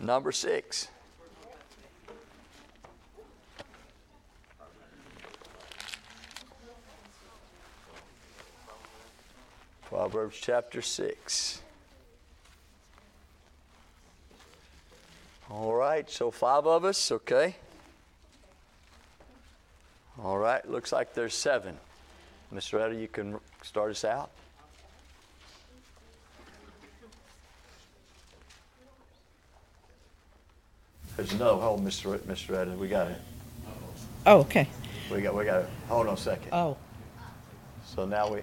number six. Proverbs chapter 6. All right, so five of us, okay? All right, looks like there's seven. Mr. Retta, you can start us out. There's no hold, Mr. Red- Mr. We got it. Oh, okay. We got. We got it. Hold on a second. Oh, So now we,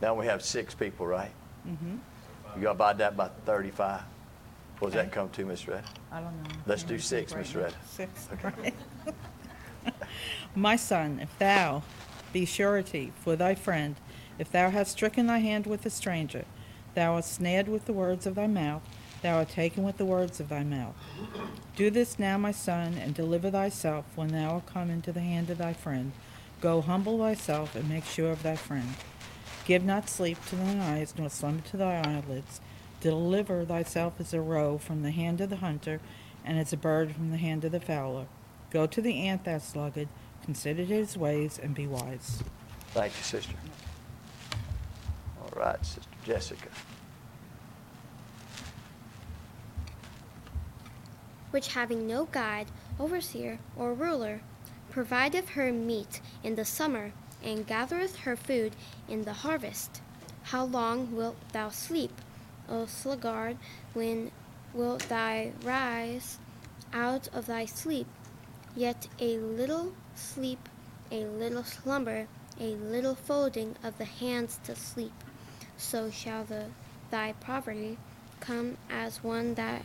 now we have six people, right? Mm-hmm. You got by that by 35. What does that come to, Mr. Red? I don't know. Let's do six, think Miss right Red. now. Six, right. My son, if thou be surety for thy friend, if thou hast stricken thy hand with a stranger, thou hast snared with the words of thy mouth, thou art taken with the words of thy mouth. Do this now, my son, and deliver thyself when thou art come into the hand of thy friend. Go humble thyself and make sure of thy friend. Give not sleep to thine eyes, nor slumber to thy eyelids. Deliver thyself as a roe from the hand of the hunter, and as a bird from the hand of the fowler. Go to the ant, thou sluggard, consider his ways, and be wise. Thank you, sister. All right, Sister Jessica. Which having no guide, overseer, or ruler, provideth her meat in the summer, and gathereth her food in the harvest. How long wilt thou sleep, O sluggard? When wilt thou rise out of thy sleep? Yet a little sleep, a little slumber, a little folding of the hands to sleep. So shall the, thy poverty come as one that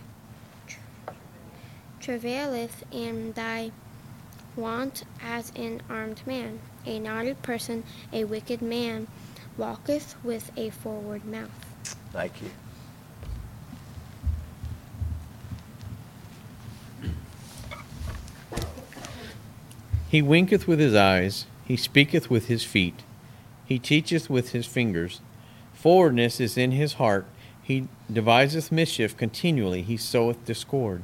travaileth in thy want as an armed man. A naughty person, a wicked man, walketh with a forward mouth. Thank you. He winketh with his eyes, he speaketh with his feet, he teacheth with his fingers. Forwardness is in his heart, he deviseth mischief continually, he soweth discord.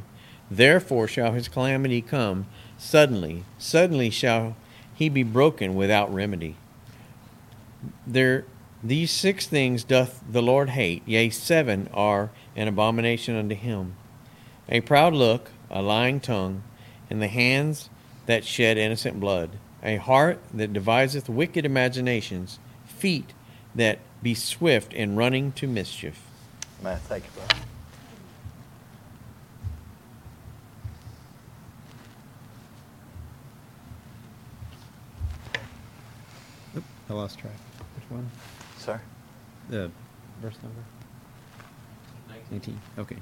Therefore shall his calamity come suddenly, suddenly shall he be broken without remedy. There these six things doth the Lord hate, yea, seven are an abomination unto him. A proud look, a lying tongue, and the hands that shed innocent blood, a heart that deviseth wicked imaginations, feet that be swift in running to mischief. Man, thank you, brother. I lost track. Which one? Sir? The verse number? 19. Okay.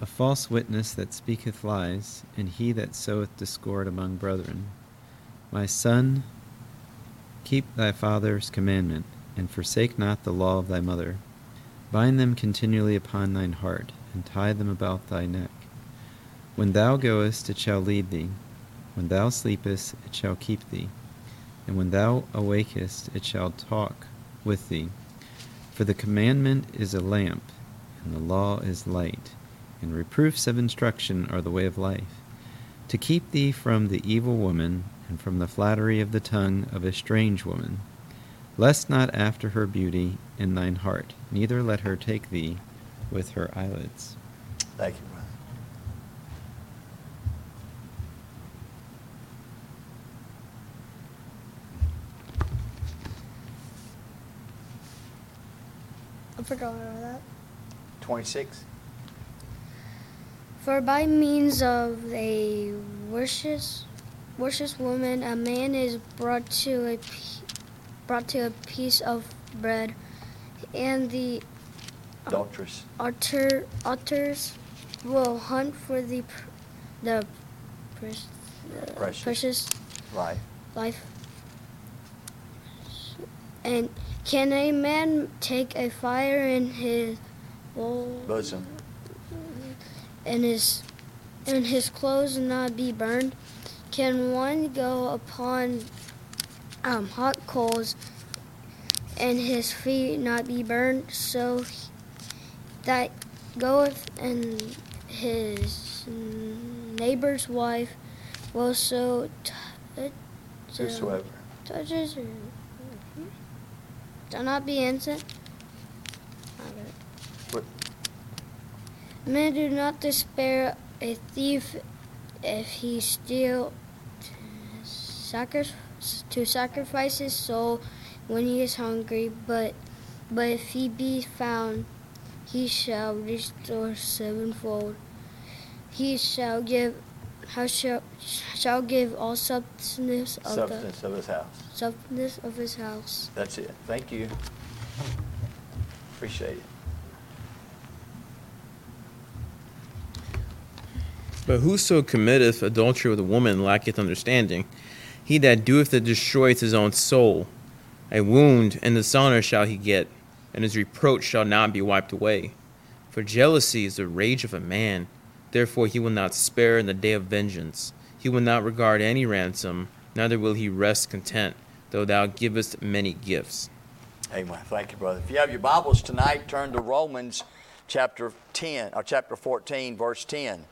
A false witness that speaketh lies, and he that soweth discord among brethren. My son, keep thy father's commandment, and forsake not the law of thy mother. Bind them continually upon thine heart, and tie them about thy neck. When thou goest, it shall lead thee. When thou sleepest, it shall keep thee. And when thou awakest, it shall talk with thee. For the commandment is a lamp, and the law is light, and reproofs of instruction are the way of life. To keep thee from the evil woman, and from the flattery of the tongue of a strange woman. Lest not after her beauty in thine heart, neither let her take thee with her eyelids. Thank you, forgot about that. 26? For by means of a worship, worship woman, a man is brought to a brought to a piece of bread, and the Adulteress. otter otters will hunt for the the, pres- the Precious. precious Right. life. And can a man take a fire in his Bosom. and his and his clothes not be burned? Can one go upon um, hot coals and his feet not be burned? So that goeth and his neighbor's wife will so touch touches her. Shall not be innocent. What? Men do not despair a thief if he steal to sacrifice his soul when he is hungry, but but if he be found, he shall restore sevenfold. He shall give how shall shall give all substance of Substance of his house. substance of his house. That's it. Thank you. Appreciate it. But whoso committeth adultery with a woman lacketh understanding. He that doeth it destroyeth his own soul. A wound and dishonor shall he get, and his reproach shall not be wiped away. For jealousy is the rage of a man, therefore he will not spare in the day of vengeance. He will not regard any ransom, neither will he rest content, though thou givest many gifts. Amen. Thank you, brother. If you have your Bibles tonight, turn to Romans chapter 10, or chapter 14, verse 10.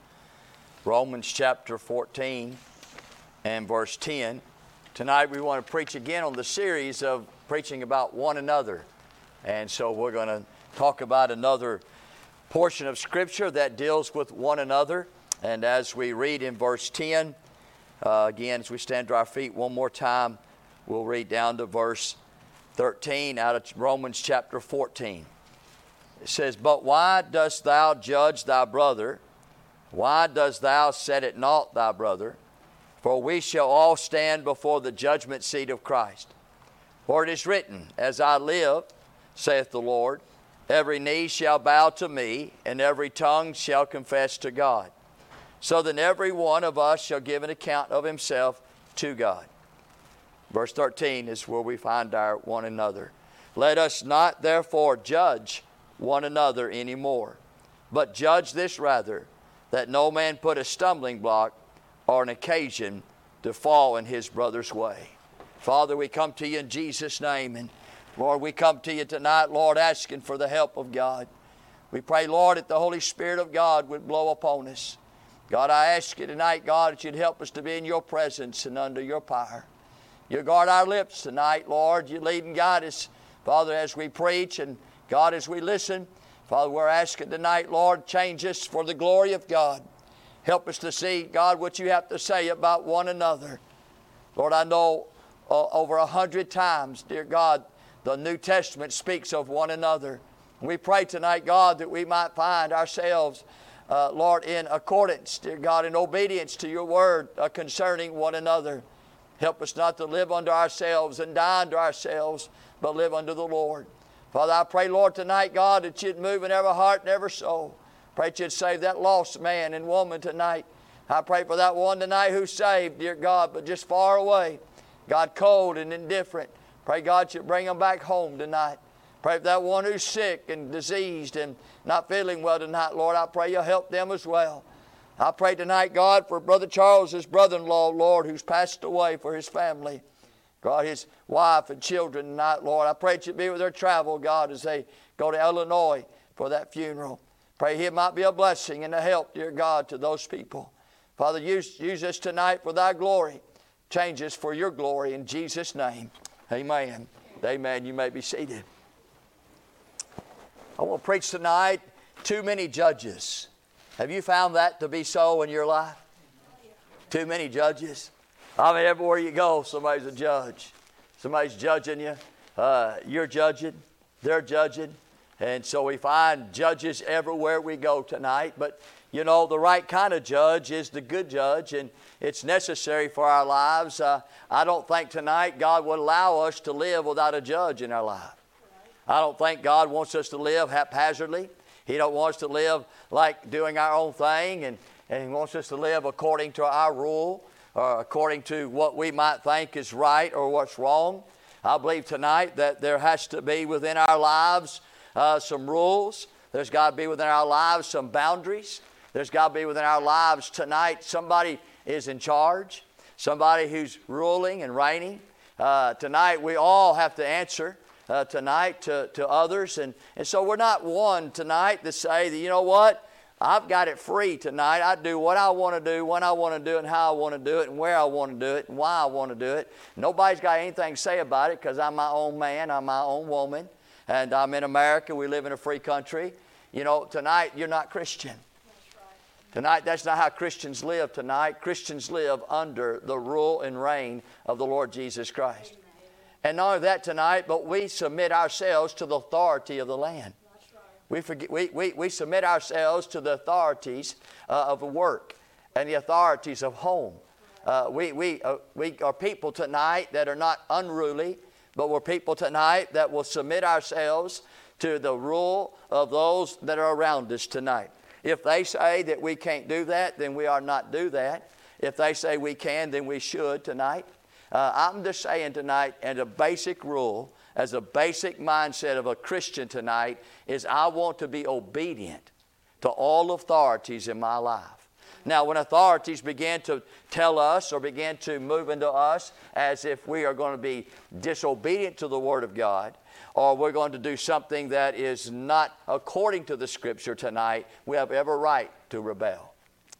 Romans chapter 14 and verse 10. Tonight we want to preach again on the series of preaching about one another. And so we're going to talk about another portion of Scripture that deals with one another. And as we read in verse 10, uh, again, as we stand to our feet one more time, we'll read down to verse 13 out of Romans chapter 14. It says, But why dost thou judge thy brother? Why dost thou set at naught thy brother? For we shall all stand before the judgment seat of Christ. For it is written, As I live, saith the Lord, every knee shall bow to me, and every tongue shall confess to God. So then every one of us shall give an account of himself to God. Verse 13 is where we find our one another. Let us not therefore judge one another anymore, but judge this rather, that no man put a stumbling block or an occasion to fall in his brother's way. Father, we come to you in Jesus' name, and Lord, we come to you tonight, Lord, asking for the help of God. We pray, Lord, that the Holy Spirit of God would blow upon us. God, I ask you tonight, God, that you'd help us to be in your presence and under your power. You guard our lips tonight, Lord. You lead and guide us, Father, as we preach and God, as we listen. Father, we're asking tonight, Lord, change us for the glory of God. Help us to see, God, what you have to say about one another. Lord, I know uh, over a hundred times, dear God, the New Testament speaks of one another. We pray tonight, God, that we might find ourselves, uh, Lord, in accordance, dear God, in obedience to your word uh, concerning one another. Help us not to live unto ourselves and die unto ourselves, but live unto the Lord. Father, I pray, Lord, tonight, God, that you'd move in every heart and every soul. Pray that you'd save that lost man and woman tonight. I pray for that one tonight who's saved, dear God, but just far away. God, cold and indifferent. Pray, God, should bring them back home tonight. Pray for that one who's sick and diseased and not feeling well tonight, Lord. I pray you'll help them as well. I pray tonight, God, for Brother Charles, his brother in law, Lord, who's passed away for his family. God, his wife and children tonight, Lord. I pray that you be with their travel, God, as they go to Illinois for that funeral. Pray He might be a blessing and a help, dear God, to those people. Father, use, use us tonight for thy glory. Change us for your glory in Jesus' name. Amen. Amen. You may be seated. I want to preach tonight too many judges. Have you found that to be so in your life? Too many judges. I mean, everywhere you go, somebody's a judge. Somebody's judging you. Uh, you're judging. They're judging. And so we find judges everywhere we go tonight. But, you know, the right kind of judge is the good judge, and it's necessary for our lives. Uh, I don't think tonight God would allow us to live without a judge in our life. I don't think God wants us to live haphazardly. He don't want us to live like doing our own thing, and, and He wants us to live according to our rule or according to what we might think is right or what's wrong. I believe tonight that there has to be within our lives uh, some rules. There's got to be within our lives some boundaries. There's got to be within our lives tonight somebody is in charge, somebody who's ruling and reigning. Uh, tonight we all have to answer uh, tonight to, to others. And, and so we're not one tonight to say that, you know what? I've got it free tonight. I do what I want to do, when I want to do it, and how I want to do it, and where I want to do it, and why I want to do it. Nobody's got anything to say about it because I'm my own man, I'm my own woman, and I'm in America. We live in a free country. You know, tonight you're not Christian. Tonight, that's not how Christians live tonight. Christians live under the rule and reign of the Lord Jesus Christ. And not only that tonight, but we submit ourselves to the authority of the land. We, forget, we, we, we submit ourselves to the authorities uh, of work and the authorities of home. Uh, we, we, uh, we are people tonight that are not unruly, but we're people tonight that will submit ourselves to the rule of those that are around us tonight. If they say that we can't do that, then we are not do that. If they say we can, then we should tonight. Uh, I'm just saying tonight, and a basic rule, as a basic mindset of a Christian tonight, is I want to be obedient to all authorities in my life. Now, when authorities begin to tell us or begin to move into us as if we are going to be disobedient to the Word of God, or we're going to do something that is not according to the Scripture tonight, we have every right to rebel.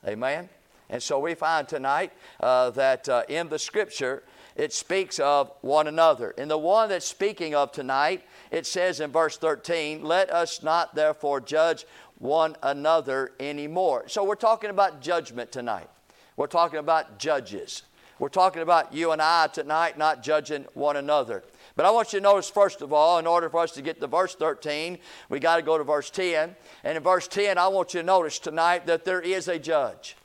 Amen? And so we find tonight uh, that uh, in the Scripture, it speaks of one another. In the one that's speaking of tonight, it says in verse 13, Let us not therefore judge one another anymore. So we're talking about judgment tonight. We're talking about judges. We're talking about you and I tonight not judging one another. But I want you to notice, first of all, in order for us to get to verse 13, we got to go to verse 10. And in verse 10, I want you to notice tonight that there is a judge.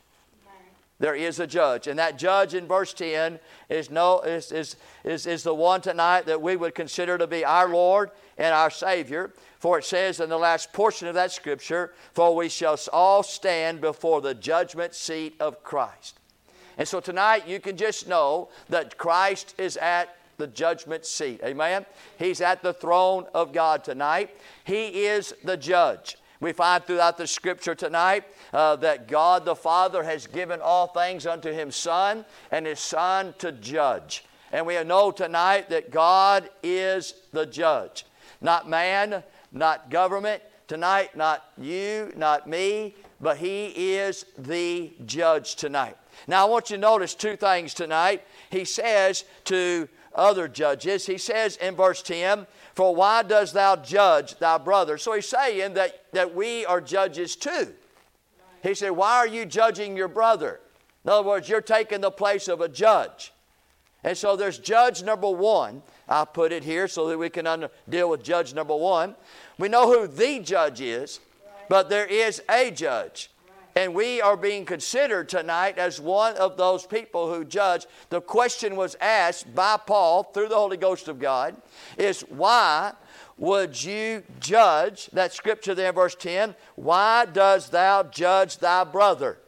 There is a judge. And that judge in verse 10 is, no, is, is, is, is the one tonight that we would consider to be our Lord and our Savior. For it says in the last portion of that scripture, For we shall all stand before the judgment seat of Christ. And so tonight you can just know that Christ is at the judgment seat. Amen? He's at the throne of God tonight. He is the judge. We find throughout the scripture tonight uh, that God the Father has given all things unto His Son and His Son to judge. And we know tonight that God is the judge. Not man, not government, tonight, not you, not me, but He is the judge tonight. Now, I want you to notice two things tonight. He says to other judges. He says in verse 10, For why dost thou judge thy brother? So he's saying that, that we are judges too. He said, Why are you judging your brother? In other words, you're taking the place of a judge. And so there's judge number one. I put it here so that we can under, deal with judge number one. We know who the judge is, but there is a judge. And we are being considered tonight as one of those people who judge. The question was asked by Paul through the Holy Ghost of God is why would you judge, that scripture there in verse 10, why does thou judge thy brother?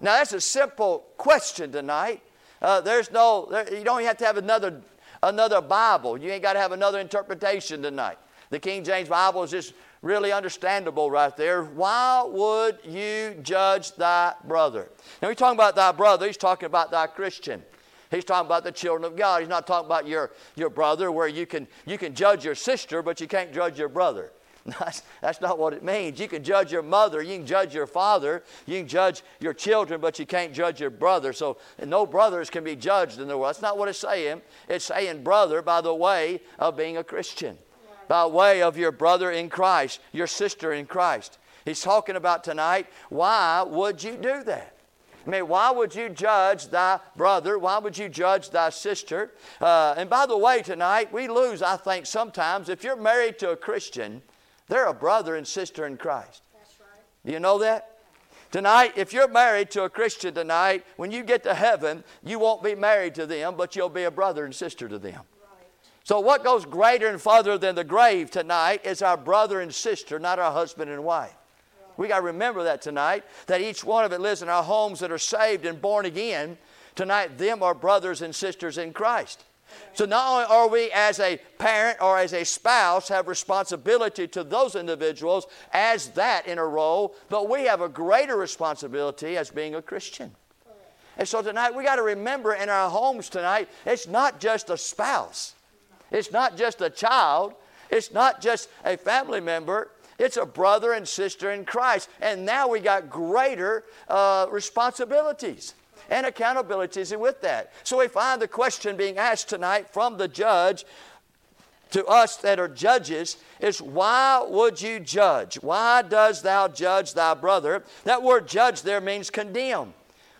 Now that's a simple question tonight. Uh, there's no, there, you don't have to have another, another Bible. You ain't got to have another interpretation tonight. The King James Bible is just really understandable right there. Why would you judge thy brother? Now, he's talking about thy brother, he's talking about thy Christian. He's talking about the children of God. He's not talking about your, your brother where you can, you can judge your sister, but you can't judge your brother. That's, that's not what it means. You can judge your mother, you can judge your father, you can judge your children, but you can't judge your brother. So no brothers can be judged in the world. That's not what it's saying. It's saying brother by the way of being a Christian by way of your brother in Christ, your sister in Christ. He's talking about tonight, why would you do that? I mean, why would you judge thy brother? Why would you judge thy sister? Uh, and by the way, tonight, we lose, I think, sometimes. If you're married to a Christian, they're a brother and sister in Christ. That's right. Do you know that? Tonight, if you're married to a Christian tonight, when you get to heaven, you won't be married to them, but you'll be a brother and sister to them. So, what goes greater and farther than the grave tonight is our brother and sister, not our husband and wife. We got to remember that tonight, that each one of it lives in our homes that are saved and born again. Tonight, them are brothers and sisters in Christ. So not only are we as a parent or as a spouse have responsibility to those individuals as that in a role, but we have a greater responsibility as being a Christian. And so tonight we got to remember in our homes tonight, it's not just a spouse. It's not just a child, it's not just a family member, it's a brother and sister in Christ. And now we got greater uh, responsibilities and accountabilities with that. So we find the question being asked tonight from the judge to us that are judges is why would you judge? Why does thou judge thy brother? That word judge there means condemn.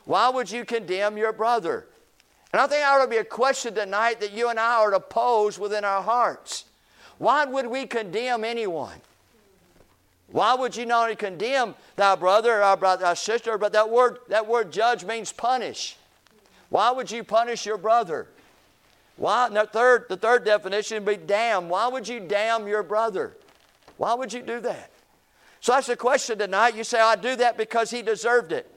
Why would you condemn your brother? And I think that ought to be a question tonight that you and I are to pose within our hearts. Why would we condemn anyone? Why would you not only condemn thy brother or thy sister, but that word, that word judge means punish. Why would you punish your brother? Why? the third, the third definition would be damn. Why would you damn your brother? Why would you do that? So that's the question tonight. You say, I do that because he deserved it.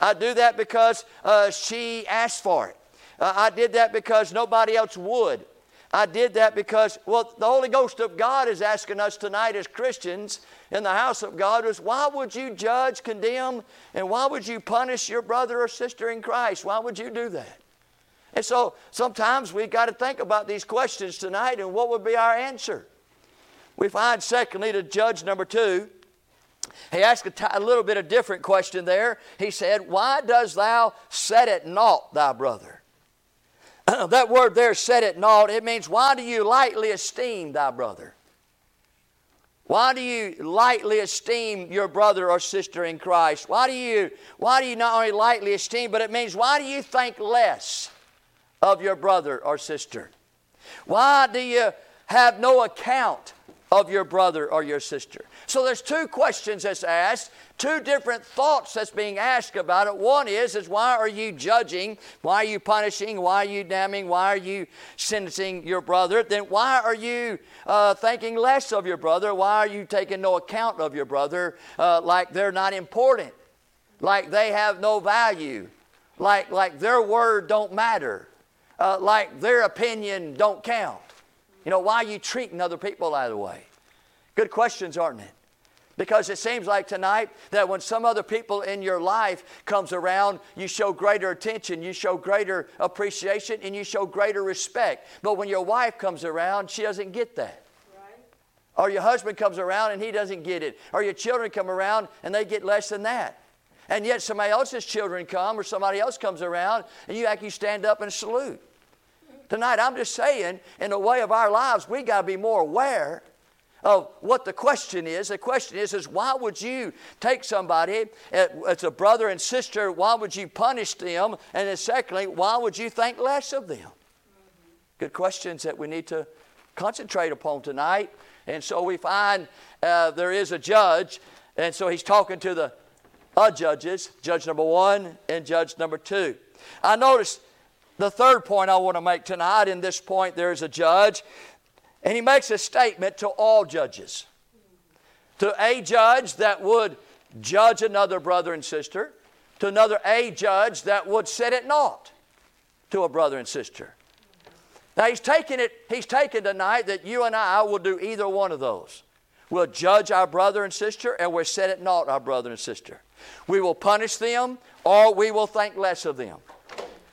I do that because uh, she asked for it. Uh, I did that because nobody else would. I did that because, well, the Holy Ghost of God is asking us tonight as Christians in the house of God is why would you judge, condemn, and why would you punish your brother or sister in Christ? Why would you do that? And so sometimes we've got to think about these questions tonight and what would be our answer. We find, secondly, to judge number two, he asked a, t- a little bit of a different question there. He said, Why does thou set at naught thy brother? that word there, said at naught, it means why do you lightly esteem thy brother? Why do you lightly esteem your brother or sister in Christ? Why do you, why do you not only lightly esteem, but it means why do you think less of your brother or sister? Why do you have no account of your brother or your sister? So there's two questions that's asked, two different thoughts that's being asked about it. One is, is why are you judging? Why are you punishing? Why are you damning? Why are you sentencing your brother? Then why are you uh, thinking less of your brother? Why are you taking no account of your brother uh, like they're not important? Like they have no value? Like, like their word don't matter? Uh, like their opinion don't count? You know, why are you treating other people that way? Good questions, aren't it? Because it seems like tonight that when some other people in your life comes around, you show greater attention, you show greater appreciation, and you show greater respect. But when your wife comes around, she doesn't get that. Or your husband comes around and he doesn't get it. Or your children come around and they get less than that. And yet somebody else's children come or somebody else comes around and you actually stand up and salute. Tonight, I'm just saying, in the way of our lives, we got to be more aware of what the question is. The question is, is why would you take somebody as a brother and sister, why would you punish them? And then secondly, why would you think less of them? Good questions that we need to concentrate upon tonight. And so we find uh, there is a judge, and so he's talking to the uh, judges, judge number one and judge number two. I notice the third point I want to make tonight in this point there is a judge. And he makes a statement to all judges. To a judge that would judge another brother and sister, to another a judge that would set it not to a brother and sister. Now he's taking it, he's taken tonight that you and I will do either one of those. We'll judge our brother and sister and we'll set it not our brother and sister. We will punish them or we will think less of them.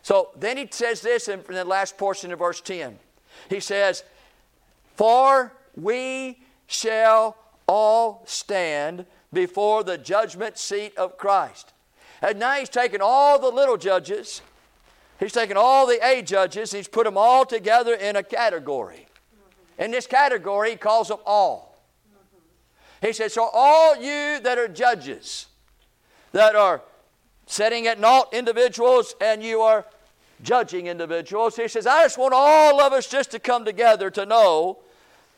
So then he says this in the last portion of verse 10. He says, for we shall all stand before the judgment seat of Christ. And now he's taken all the little judges, he's taken all the A judges, he's put them all together in a category. In this category, he calls them all. He says, So all you that are judges, that are setting at naught individuals, and you are judging individuals, he says, I just want all of us just to come together to know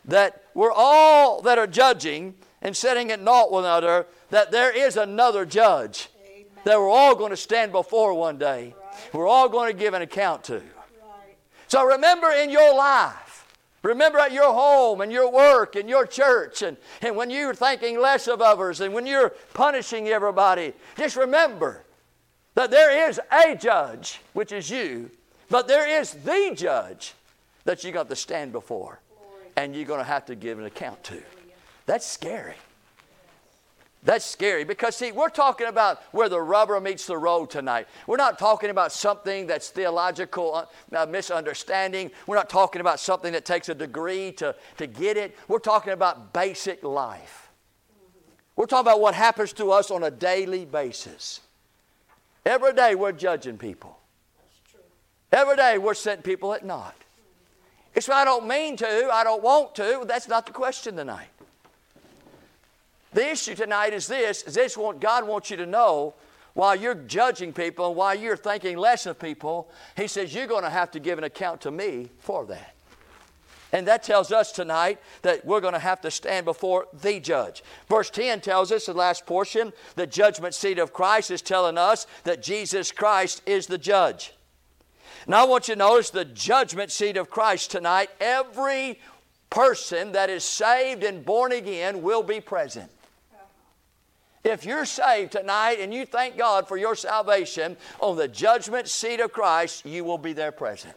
that we're all that are judging and setting at naught one another, that there is another judge Amen. that we're all going to stand before one day. Right. We're all going to give an account to. Right. So remember in your life, remember at your home and your work and your church, and, and when you're thinking less of others and when you're punishing everybody, just remember that there is a judge, which is you, but there is the judge that you got to stand before and you're going to have to give an account to. That's scary. That's scary because, see, we're talking about where the rubber meets the road tonight. We're not talking about something that's theological uh, uh, misunderstanding. We're not talking about something that takes a degree to, to get it. We're talking about basic life. We're talking about what happens to us on a daily basis. Every day we're judging people. Every day we're setting people at naught. It's why I don't mean to, I don't want to. That's not the question tonight. The issue tonight is this, is this what God wants you to know while you're judging people and while you're thinking less of people, He says you're going to have to give an account to me for that. And that tells us tonight that we're going to have to stand before the judge. Verse 10 tells us, the last portion, the judgment seat of Christ is telling us that Jesus Christ is the judge. Now I want you to notice the judgment seat of Christ tonight. Every person that is saved and born again will be present. If you're saved tonight and you thank God for your salvation on the judgment seat of Christ, you will be there present.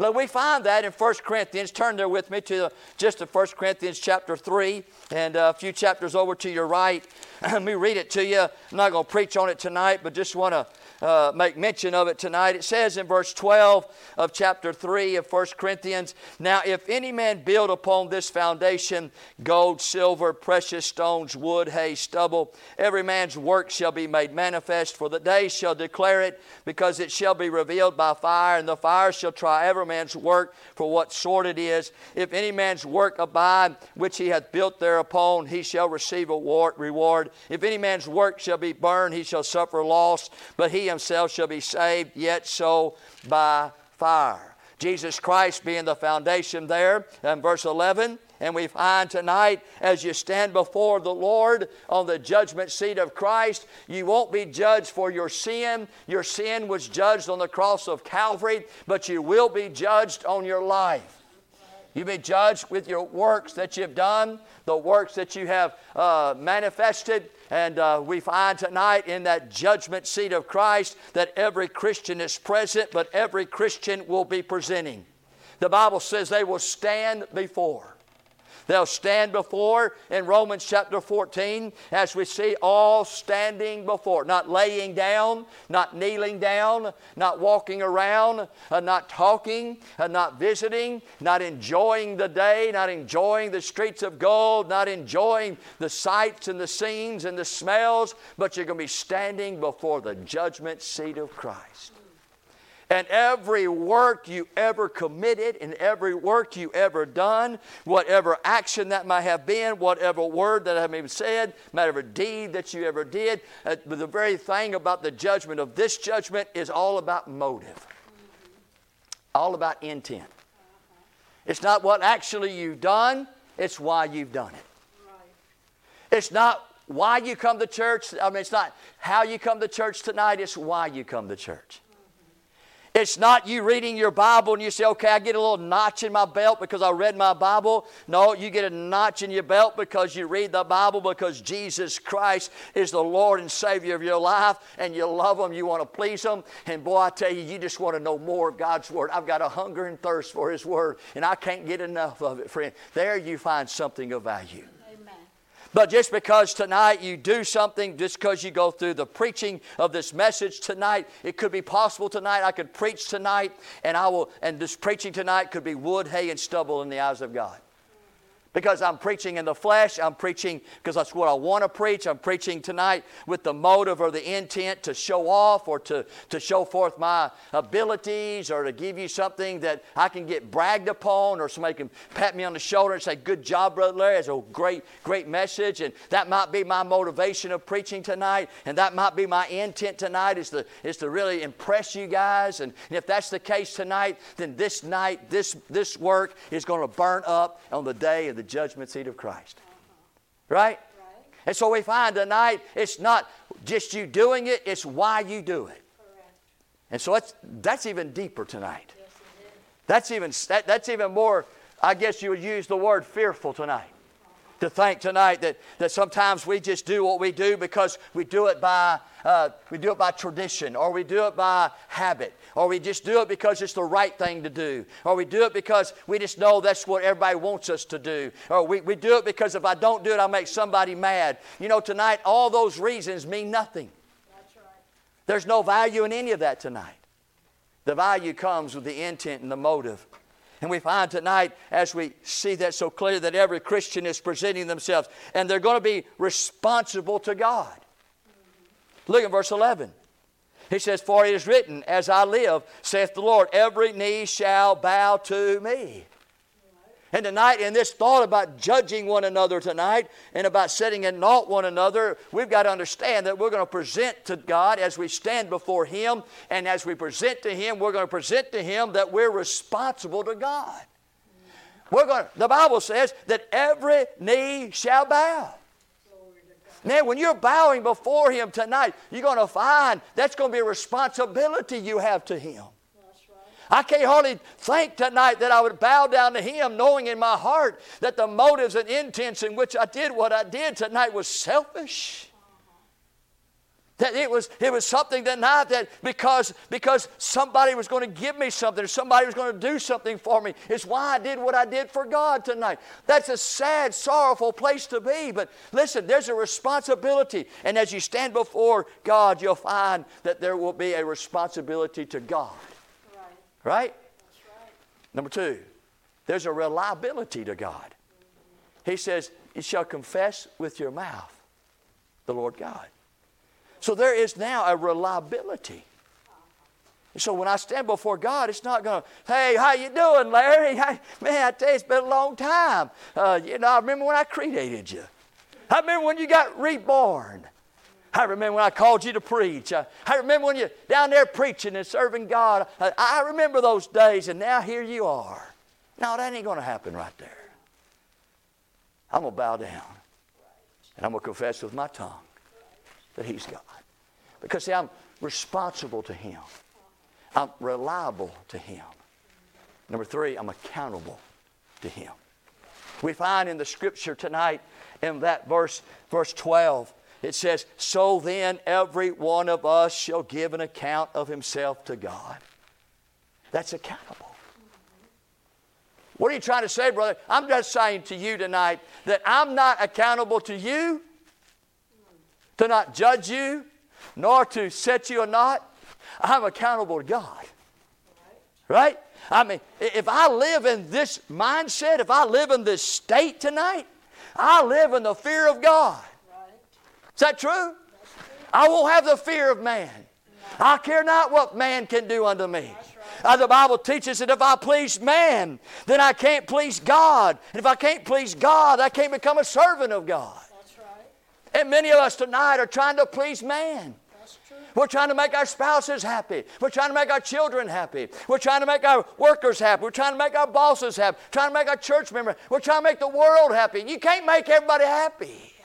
Look, we find that in 1 Corinthians. Turn there with me to just to 1 Corinthians chapter 3 and a few chapters over to your right. Let me read it to you. I'm not going to preach on it tonight, but just want to uh, make mention of it tonight. It says in verse 12 of chapter 3 of 1 Corinthians Now, if any man build upon this foundation gold, silver, precious stones, wood, hay, stubble, every man's work shall be made manifest, for the day shall declare it, because it shall be revealed by fire, and the fire shall try every man's work for what sort it is. If any man's work abide, which he hath built thereupon, he shall receive a reward. If any man's work shall be burned, he shall suffer loss, but he himself shall be saved, yet so by fire. Jesus Christ being the foundation there. In verse 11, and we find tonight, as you stand before the Lord on the judgment seat of Christ, you won't be judged for your sin. Your sin was judged on the cross of Calvary, but you will be judged on your life. You'll be judged with your works that you've done, the works that you have uh, manifested. And uh, we find tonight in that judgment seat of Christ that every Christian is present, but every Christian will be presenting. The Bible says they will stand before. They'll stand before in Romans chapter 14, as we see all standing before, not laying down, not kneeling down, not walking around, uh, not talking, uh, not visiting, not enjoying the day, not enjoying the streets of gold, not enjoying the sights and the scenes and the smells, but you're going to be standing before the judgment seat of Christ. And every work you ever committed and every work you ever done, whatever action that might have been, whatever word that I may have said, whatever deed that you ever did, uh, the very thing about the judgment of this judgment is all about motive, all about intent. It's not what actually you've done, it's why you've done it. It's not why you come to church. I mean, it's not how you come to church tonight, it's why you come to church. It's not you reading your Bible and you say, okay, I get a little notch in my belt because I read my Bible. No, you get a notch in your belt because you read the Bible because Jesus Christ is the Lord and Savior of your life and you love Him, you want to please Him. And boy, I tell you, you just want to know more of God's Word. I've got a hunger and thirst for His Word and I can't get enough of it, friend. There you find something of value. But just because tonight you do something, just because you go through the preaching of this message tonight, it could be possible tonight. I could preach tonight, and I will, and this preaching tonight could be wood, hay, and stubble in the eyes of God because I'm preaching in the flesh. I'm preaching because that's what I want to preach. I'm preaching tonight with the motive or the intent to show off or to, to show forth my abilities or to give you something that I can get bragged upon or somebody can pat me on the shoulder and say, Good job, Brother Larry. It's a great, great message. And that might be my motivation of preaching tonight. And that might be my intent tonight is to, is to really impress you guys. And, and if that's the case tonight, then this night, this, this work is going to burn up on the day of the judgment seat of Christ. Right? And so we find tonight it's not just you doing it, it's why you do it. And so that's, that's even deeper tonight. That's even, that, that's even more, I guess you would use the word fearful tonight. To think tonight that, that sometimes we just do what we do because we do it by uh, we do it by tradition, or we do it by habit, or we just do it because it's the right thing to do, or we do it because we just know that's what everybody wants us to do, or we, we do it because if I don't do it, I'll make somebody mad. You know, tonight, all those reasons mean nothing. That's right. There's no value in any of that tonight. The value comes with the intent and the motive. And we find tonight, as we see that so clear, that every Christian is presenting themselves and they're going to be responsible to God. Look at verse 11. He says, For it is written, As I live, saith the Lord, every knee shall bow to me. And tonight, in this thought about judging one another tonight and about setting in naught one another, we've got to understand that we're going to present to God as we stand before Him. And as we present to Him, we're going to present to Him that we're responsible to God. We're going to, the Bible says that every knee shall bow. Now, when you're bowing before Him tonight, you're going to find that's going to be a responsibility you have to Him. I can't hardly think tonight that I would bow down to Him, knowing in my heart that the motives and intents in which I did what I did tonight was selfish. That it was, it was something tonight that because, because somebody was going to give me something, or somebody was going to do something for me, is why I did what I did for God tonight. That's a sad, sorrowful place to be. But listen, there's a responsibility. And as you stand before God, you'll find that there will be a responsibility to God. Right? Number two, there's a reliability to God. He says, You shall confess with your mouth the Lord God. So there is now a reliability. So when I stand before God, it's not going to, hey, how you doing, Larry? Hey, man, I tell you, it's been a long time. Uh, you know, I remember when I created you. I remember when you got reborn. I remember when I called you to preach. I, I remember when you're down there preaching and serving God. I, I remember those days, and now here you are. No, that ain't going to happen right there. I'm going to bow down, and I'm going to confess with my tongue that He's God. Because, see, I'm responsible to Him, I'm reliable to Him. Number three, I'm accountable to Him. We find in the scripture tonight, in that verse, verse 12, it says, So then every one of us shall give an account of himself to God. That's accountable. What are you trying to say, brother? I'm just saying to you tonight that I'm not accountable to you, to not judge you, nor to set you or not. I'm accountable to God. Right? I mean, if I live in this mindset, if I live in this state tonight, I live in the fear of God. Is that true? I won't have the fear of man. I care not what man can do unto me. Uh, the Bible teaches that if I please man, then I can't please God. And if I can't please God, I can't become a servant of God. Right. And many of us tonight are trying to please man. We're trying to make our spouses happy. We're trying to make our children happy. We're trying to make our workers happy. We're trying to make our bosses happy. We're trying to make our church members. We're trying to make the world happy. You can't make everybody happy.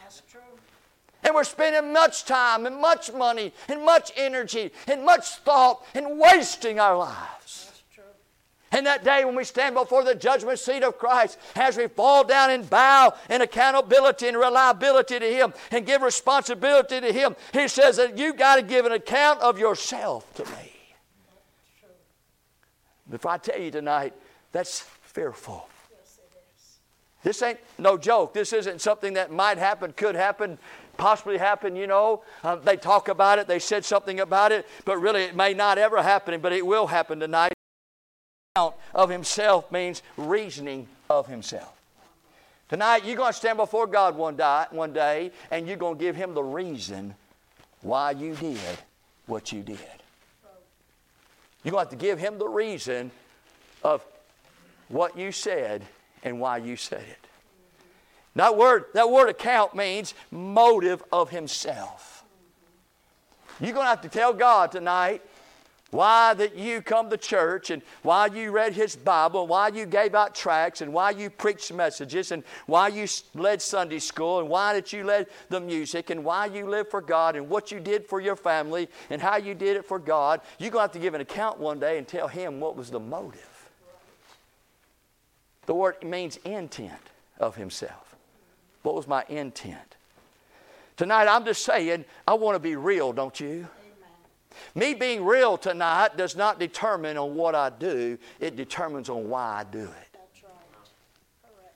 And we're spending much time and much money and much energy and much thought and wasting our lives. And that day when we stand before the judgment seat of Christ, as we fall down and bow in accountability and reliability to Him and give responsibility to Him, He says that you've got to give an account of yourself to me. If I tell you tonight, that's fearful. This ain't no joke. This isn't something that might happen, could happen, possibly happen, you know. Uh, they talk about it, they said something about it, but really it may not ever happen, but it will happen tonight of himself means reasoning of himself. Tonight, you're going to stand before God one day, one day and you're going to give him the reason why you did what you did. You're going to have to give him the reason of what you said and why you said it. That word, that word account means motive of himself. You're going to have to tell God tonight why that you come to church and why you read his Bible, why you gave out tracts and why you preached messages and why you led Sunday school and why that you led the music and why you lived for God and what you did for your family and how you did it for God. You're going to have to give an account one day and tell him what was the motive. The word means intent of himself. What was my intent? Tonight, I'm just saying, I want to be real, don't you? Me being real tonight does not determine on what I do, it determines on why I do it. That's right. Correct.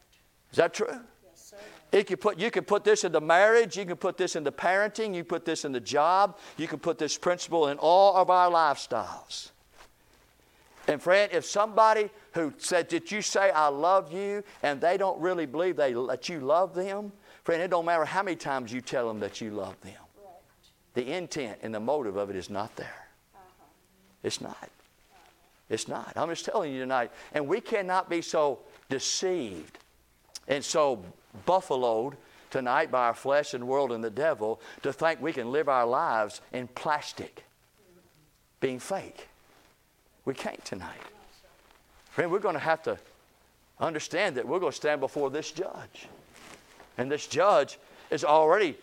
Is that true? Yes, sir. It could put, you can put this into marriage, you can put this into parenting, you put this in the job, you can put this principle in all of our lifestyles. And friend, if somebody who said, Did you say I love you? and they don't really believe they, that you love them, friend, it don't matter how many times you tell them that you love them. Right. The intent and the motive of it is not there. Uh-huh. It's not. It's not. I'm just telling you tonight. And we cannot be so deceived and so buffaloed tonight by our flesh and world and the devil to think we can live our lives in plastic, being fake. We can't tonight. Friend, we're going to have to understand that we're going to stand before this judge. And this judge has already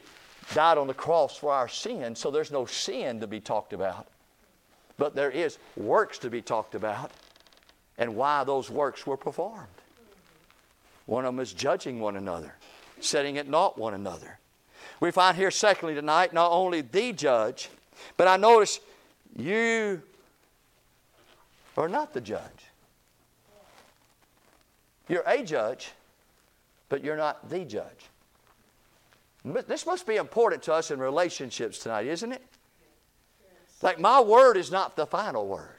died on the cross for our sin, so there's no sin to be talked about. But there is works to be talked about and why those works were performed. One of them is judging one another, setting at naught one another. We find here, secondly, tonight, not only the judge, but I notice you are not the judge. You're a judge, but you're not the judge. This must be important to us in relationships tonight, isn't it? Like, my word is not the final word.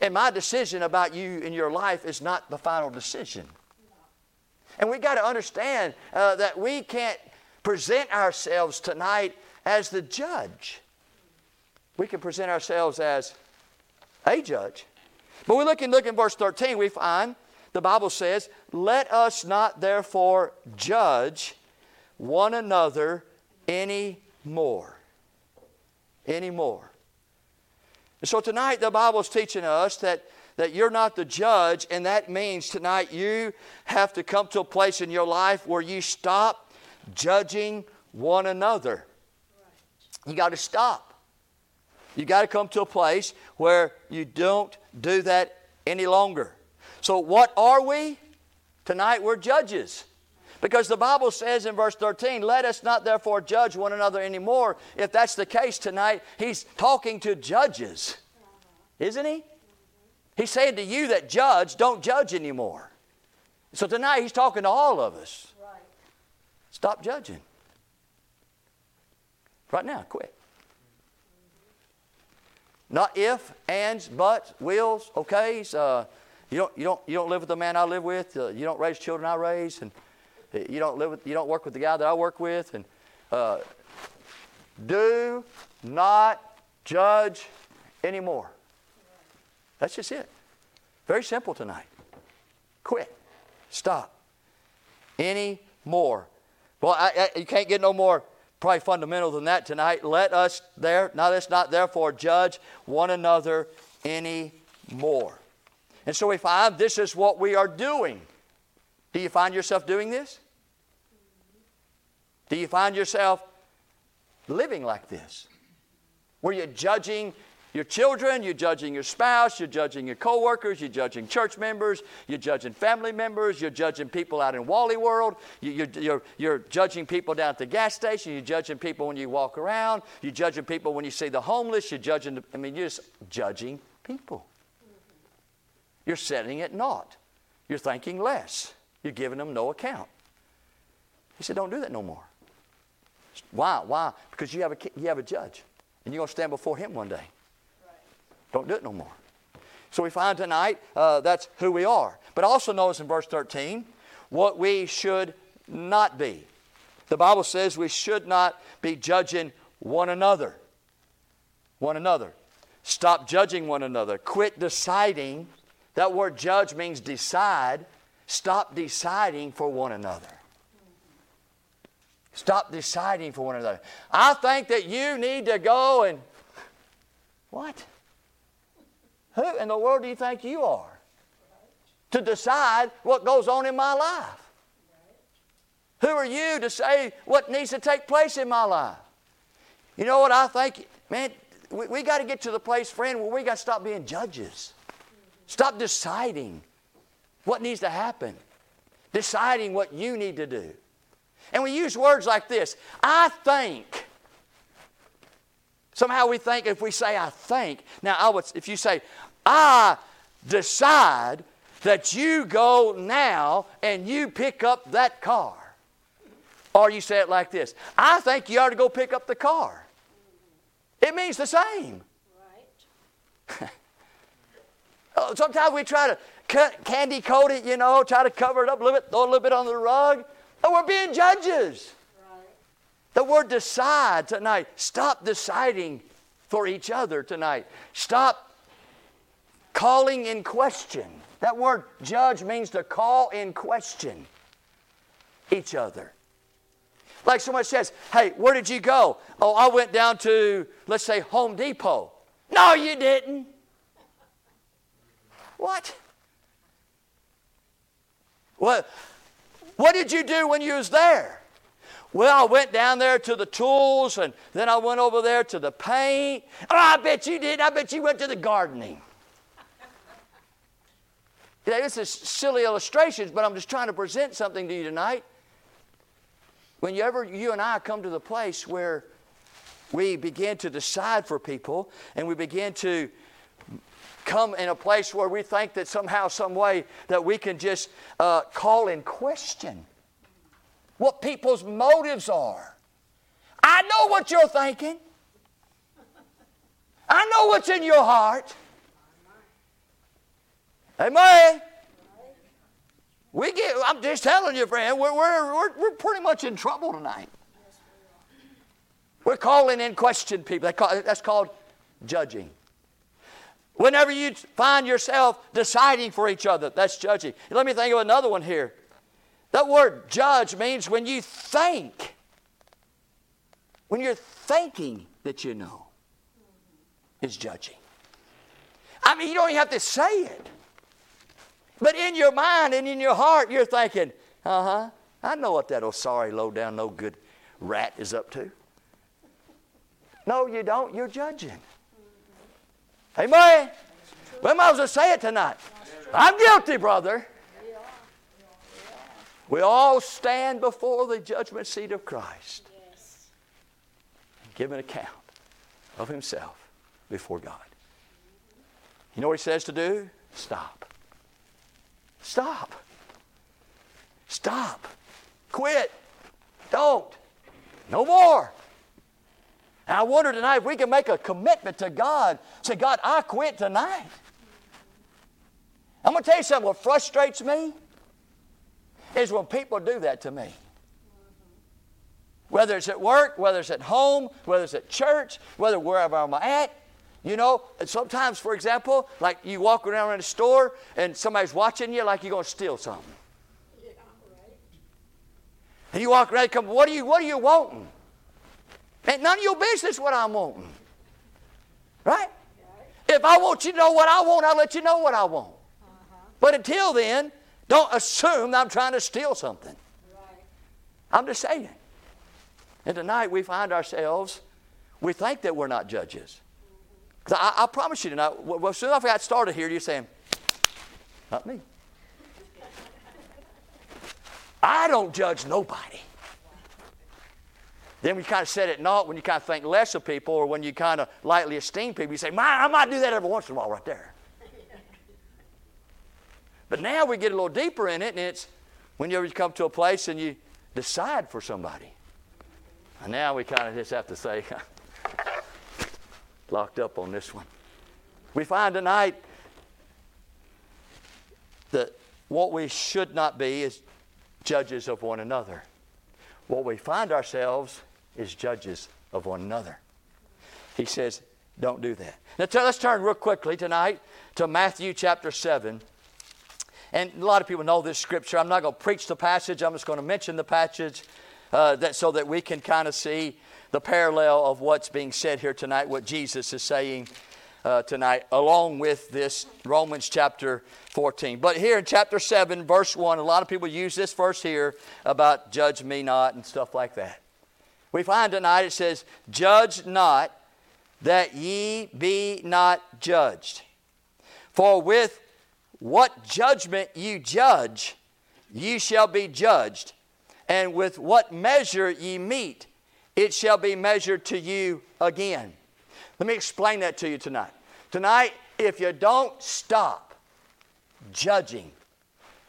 And my decision about you in your life is not the final decision. And we got to understand uh, that we can't present ourselves tonight as the judge. We can present ourselves as a judge. But we look and look in verse 13, we find the Bible says, Let us not therefore judge one another any more. Any more. And so tonight the Bible is teaching us that, that you're not the judge, and that means tonight you have to come to a place in your life where you stop judging one another. You got to stop. You got to come to a place where you don't do that any longer. So, what are we? Tonight we're judges. Because the Bible says in verse 13, let us not therefore judge one another anymore. If that's the case tonight, he's talking to judges, isn't he? He's saying to you that judge, don't judge anymore. So tonight he's talking to all of us. Right. Stop judging. Right now, quit. Not if, ands, buts, wills, okays. Uh, you don't, you don't, you don't live with the man I live with. Uh, you don't raise children I raise, and uh, you don't live with, you don't work with the guy that I work with. And uh, do not judge anymore. That's just it. Very simple tonight. Quit. Stop. Any more. Well, I, I, you can't get no more probably fundamental than that tonight. Let us there, now let's not therefore judge one another any more. And so we find this is what we are doing. Do you find yourself doing this? Do you find yourself living like this? Where you're judging your children, you're judging your spouse, you're judging your coworkers, you're judging church members, you're judging family members, you're judging people out in Wally World, you, are you're, you're judging people down at the gas station, you're judging people when you walk around, you're judging people when you see the homeless, you're judging, I mean, you're just judging people. You're setting it naught. You're thinking less. You're giving them no account. He said, don't do that no more. Why? Why? Because you have a, you have a judge, and you're going to stand before him one day. Don't do it no more. So we find tonight uh, that's who we are. But also notice in verse 13 what we should not be. The Bible says we should not be judging one another. One another. Stop judging one another. Quit deciding. That word judge means decide. Stop deciding for one another. Stop deciding for one another. I think that you need to go and. What? Who in the world do you think you are? To decide what goes on in my life. Who are you to say what needs to take place in my life? You know what I think? Man, we, we got to get to the place, friend, where we got to stop being judges. Stop deciding what needs to happen, deciding what you need to do. And we use words like this I think. Somehow we think if we say I think, now I would, if you say, I decide that you go now and you pick up that car. Or you say it like this I think you ought to go pick up the car. It means the same. Right. Oh, Sometimes we try to cut, candy coat it, you know, try to cover it up a little bit, throw a little bit on the rug. Oh, we're being judges. The word decide tonight. Stop deciding for each other tonight. Stop calling in question. That word judge means to call in question each other. Like someone says, Hey, where did you go? Oh, I went down to, let's say, Home Depot. No, you didn't. What? What, what did you do when you was there? Well, I went down there to the tools and then I went over there to the paint. Oh, I bet you did. I bet you went to the gardening. You know, this is silly illustrations, but I'm just trying to present something to you tonight. Whenever you and I come to the place where we begin to decide for people and we begin to come in a place where we think that somehow, some way, that we can just uh, call in question what people's motives are. I know what you're thinking. I know what's in your heart. Amen. We get, I'm just telling you, friend, we're, we're, we're, pretty much in trouble tonight. We're calling in question people. That's called judging. Whenever you find yourself deciding for each other, that's judging. Let me think of another one here. That word judge means when you think, when you're thinking that you know, is judging. I mean, you don't even have to say it. But in your mind and in your heart, you're thinking, uh huh, I know what that old sorry, low down, no good rat is up to. No, you don't. You're judging. Amen. We might as well say it tonight. I'm guilty, brother. We all stand before the judgment seat of Christ Yes. and give an account of himself before God. You know what he says to do? Stop. Stop. Stop. Quit. Don't. No more. And I wonder tonight if we can make a commitment to God. Say, God, I quit tonight. I'm going to tell you something. What frustrates me is when people do that to me. Whether it's at work, whether it's at home, whether it's at church, whether wherever I'm at. You know, and sometimes, for example, like you walk around in a store and somebody's watching you like you're going to steal something. Yeah, right. And you walk around and come, what are you, what are you wanting? Ain't none of your business what I'm wanting. Right? If I want you to know what I want, I'll let you know what I want. Uh-huh. But until then, don't assume that I'm trying to steal something. Right. I'm just saying. And tonight we find ourselves, we think that we're not judges. I, I promise you tonight, well, as soon as I got started here, you're saying, not me. I don't judge nobody. Then we kind of set it not when you kind of think less of people or when you kind of lightly esteem people. You say, "My, I might do that every once in a while right there. But now we get a little deeper in it, and it's whenever you ever come to a place and you decide for somebody. And now we kind of just have to say, locked up on this one. We find tonight that what we should not be is judges of one another. What we find ourselves is judges of one another. He says, don't do that. Now t- let's turn real quickly tonight to Matthew chapter 7. And a lot of people know this scripture. I'm not going to preach the passage, I'm just going to mention the passage uh, that, so that we can kind of see the parallel of what's being said here tonight, what Jesus is saying uh, tonight, along with this Romans chapter 14. But here in chapter 7, verse 1, a lot of people use this verse here about judge me not and stuff like that. We find tonight it says, Judge not that ye be not judged. For with what judgment you judge, you shall be judged. and with what measure ye meet, it shall be measured to you again. Let me explain that to you tonight. Tonight, if you don't stop judging,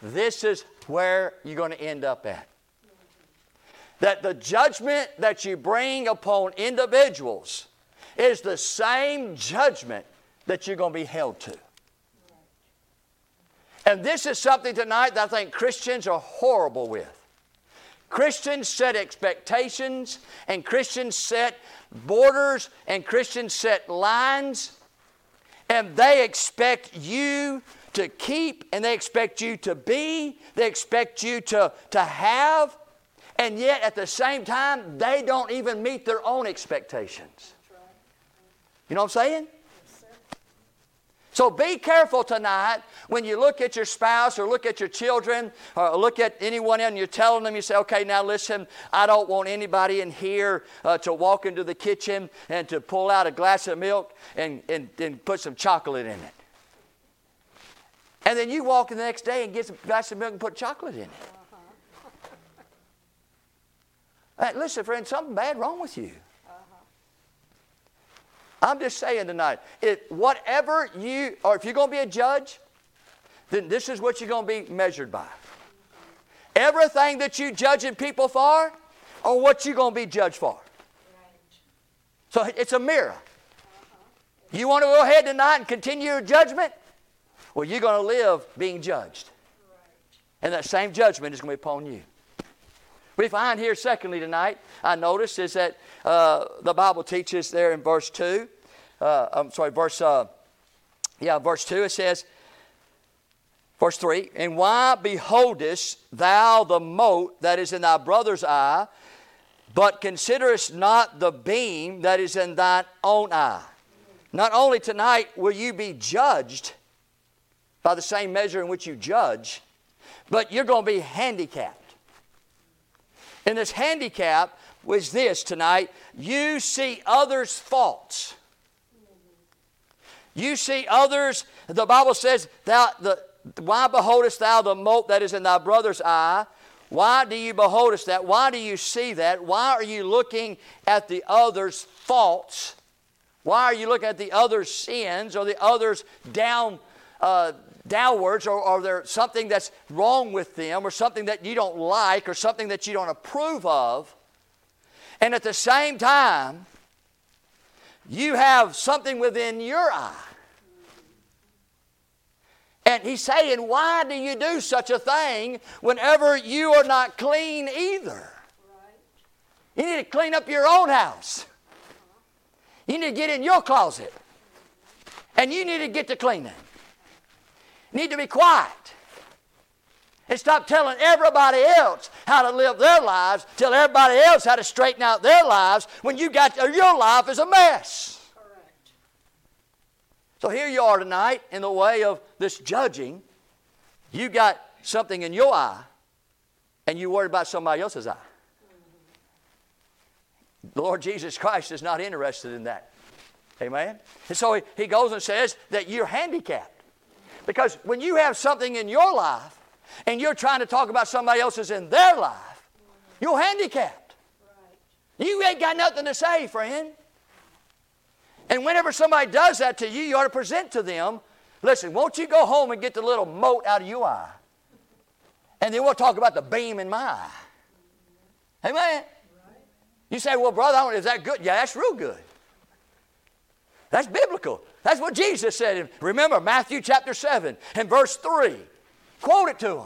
this is where you're going to end up at. That the judgment that you bring upon individuals is the same judgment that you're going to be held to. And this is something tonight that I think Christians are horrible with. Christians set expectations, and Christians set borders, and Christians set lines, and they expect you to keep, and they expect you to be, they expect you to, to have, and yet at the same time, they don't even meet their own expectations. You know what I'm saying? So be careful tonight when you look at your spouse or look at your children or look at anyone and you're telling them, you say, okay, now listen, I don't want anybody in here uh, to walk into the kitchen and to pull out a glass of milk and, and, and put some chocolate in it. And then you walk in the next day and get some glass of milk and put chocolate in it. Hey, listen, friend, something bad wrong with you. I'm just saying tonight, if whatever you, or if you're going to be a judge, then this is what you're going to be measured by. Everything that you judging people for, or what you're going to be judged for. So it's a mirror. You want to go ahead tonight and continue your judgment? Well, you're going to live being judged. And that same judgment is going to be upon you. We find here, secondly, tonight, I notice is that uh, the Bible teaches there in verse 2, uh, I'm sorry, verse, uh, yeah, verse 2, it says, verse 3, And why beholdest thou the mote that is in thy brother's eye, but considerest not the beam that is in thine own eye? Not only tonight will you be judged by the same measure in which you judge, but you're going to be handicapped. And this handicap was this tonight you see others' faults. You see others, the Bible says, thou, the, why beholdest thou the mote that is in thy brother's eye? Why do you beholdest that? Why do you see that? Why are you looking at the other's faults? Why are you looking at the other's sins or the other's down, uh, downwards or, or there something that's wrong with them or something that you don't like or something that you don't approve of. And at the same time, you have something within your eye. And he's saying, Why do you do such a thing whenever you are not clean either? You need to clean up your own house. You need to get in your closet. And you need to get to cleaning need to be quiet and stop telling everybody else how to live their lives, tell everybody else how to straighten out their lives when you got your life is a mess. Correct. So here you are tonight in the way of this judging. You got something in your eye, and you worry about somebody else's eye. The Lord Jesus Christ is not interested in that. Amen? And so he, he goes and says that you're handicapped. Because when you have something in your life and you're trying to talk about somebody else's in their life, you're handicapped. You ain't got nothing to say, friend. And whenever somebody does that to you, you ought to present to them, listen, won't you go home and get the little mote out of your eye? And then we'll talk about the beam in my eye. Amen. You say, well, brother, is that good? Yeah, that's real good. That's biblical. That's what Jesus said. Remember, Matthew chapter 7 and verse 3. Quote it to them.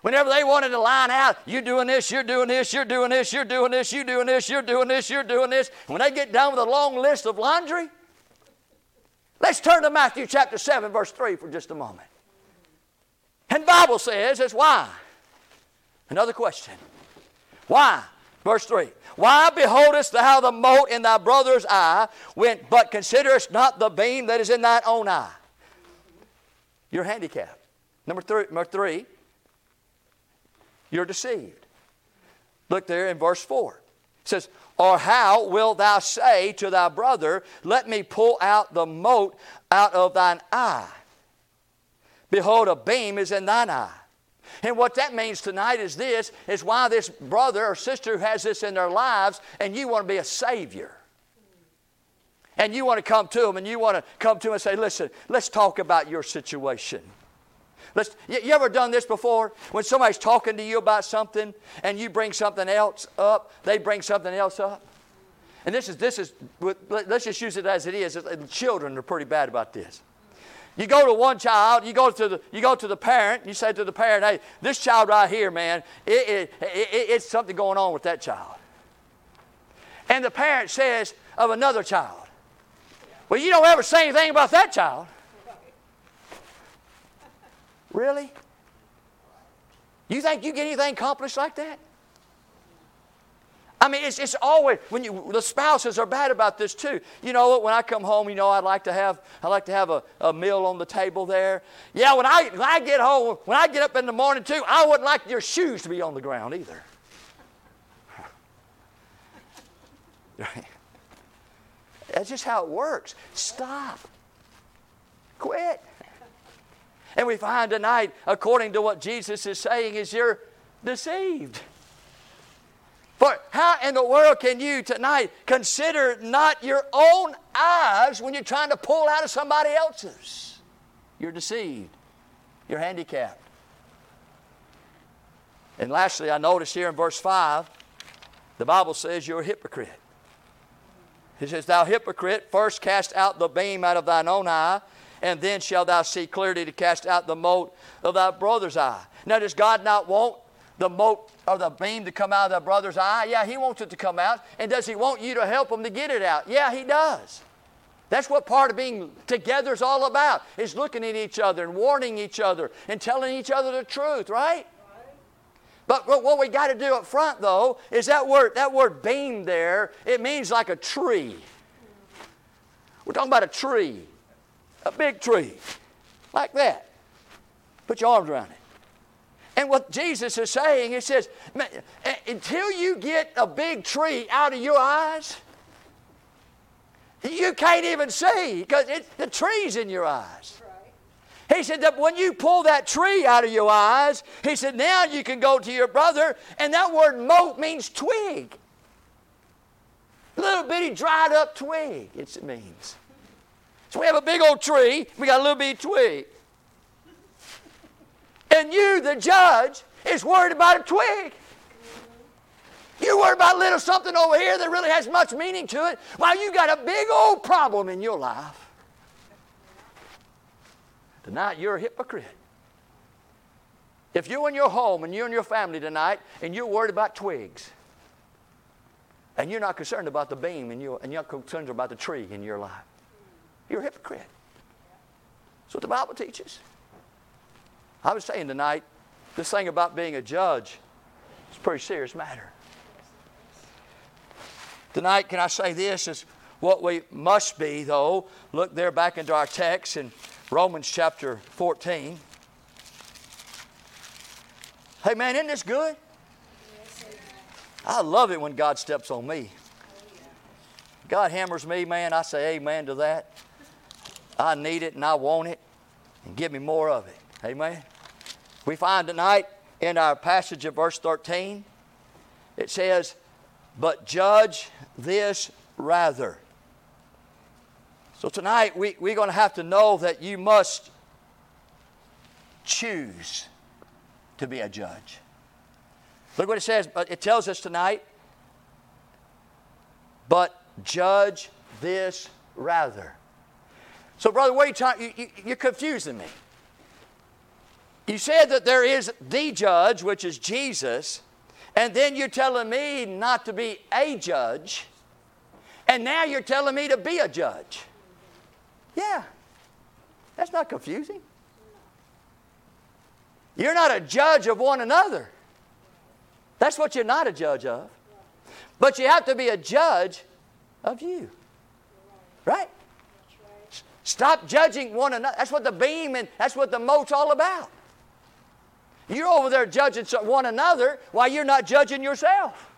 Whenever they wanted to line out, you're doing this, you're doing this, you're doing this, you're doing this, you're doing this, you're doing this, you're doing this. When they get done with a long list of laundry, let's turn to Matthew chapter 7, verse 3 for just a moment. And Bible says, it's why. Another question. Why? Verse 3 Why beholdest thou the mote in thy brother's eye, when, but considerest not the beam that is in thine own eye? You're handicapped. Number three, number three you're deceived. Look there in verse 4. It says, Or how wilt thou say to thy brother, Let me pull out the mote out of thine eye? Behold, a beam is in thine eye. And what that means tonight is this is why this brother or sister who has this in their lives and you want to be a savior. And you want to come to them and you want to come to them and say, listen, let's talk about your situation. Let's, you, ever done this before? When somebody's talking to you about something and you bring something else up, they bring something else up. And this is, this is let's just use it as it is. Children are pretty bad about this. You go to one child, you go to the, you go to the parent, you say to the parent, hey, this child right here, man, it, it, it, it's something going on with that child. And the parent says of another child, well, you don't ever say anything about that child. Really? You think you get anything accomplished like that? I mean, it's, it's always when you the spouses are bad about this too. You know what? When I come home, you know, I'd like to have I like to have a, a meal on the table there. Yeah, when I when I get home, when I get up in the morning too, I wouldn't like your shoes to be on the ground either. That's just how it works. Stop. Quit. And we find tonight, according to what Jesus is saying, is you're deceived. For how in the world can you tonight consider not your own eyes when you're trying to pull out of somebody else's? You're deceived. You're handicapped. And lastly, I notice here in verse 5, the Bible says you're a hypocrite. It says, Thou hypocrite, first cast out the beam out of thine own eye, and then shalt thou see clearly to cast out the mote of thy brother's eye. Now, does God not want the mote or the beam to come out of thy brother's eye? Yeah, He wants it to come out. And does He want you to help him to get it out? Yeah, He does. That's what part of being together is all about, is looking at each other and warning each other and telling each other the truth, right? But what we got to do up front, though, is that word, that word beam there, it means like a tree. We're talking about a tree, a big tree, like that. Put your arms around it. And what Jesus is saying, he says, until you get a big tree out of your eyes, you can't even see because the tree's in your eyes. He said that when you pull that tree out of your eyes, he said, now you can go to your brother. And that word mote means twig. Little bitty dried up twig, it means. So we have a big old tree, we got a little bitty twig. And you, the judge, is worried about a twig. You worry about a little something over here that really has much meaning to it, while you got a big old problem in your life. Tonight, you're a hypocrite. If you're in your home and you're in your family tonight and you're worried about twigs, and you're not concerned about the beam and you're, and you're concerned about the tree in your life, you're a hypocrite. That's what the Bible teaches. I was saying tonight, this thing about being a judge is a pretty serious matter. Tonight, can I say this is what we must be, though. Look there back into our text in Romans chapter 14. Hey, man, isn't this good? I love it when God steps on me. God hammers me, man. I say amen to that. I need it and I want it. And give me more of it. Amen. We find tonight in our passage of verse 13, it says, But judge this rather. So tonight we, we're going to have to know that you must choose to be a judge. Look what it says, but it tells us tonight, but judge this rather. So, brother, talking? You, you, you're confusing me. You said that there is the judge, which is Jesus, and then you're telling me not to be a judge, and now you're telling me to be a judge. Yeah, that's not confusing. You're not a judge of one another. That's what you're not a judge of. But you have to be a judge of you. Right? Stop judging one another. That's what the beam and that's what the mote's all about. You're over there judging one another while you're not judging yourself.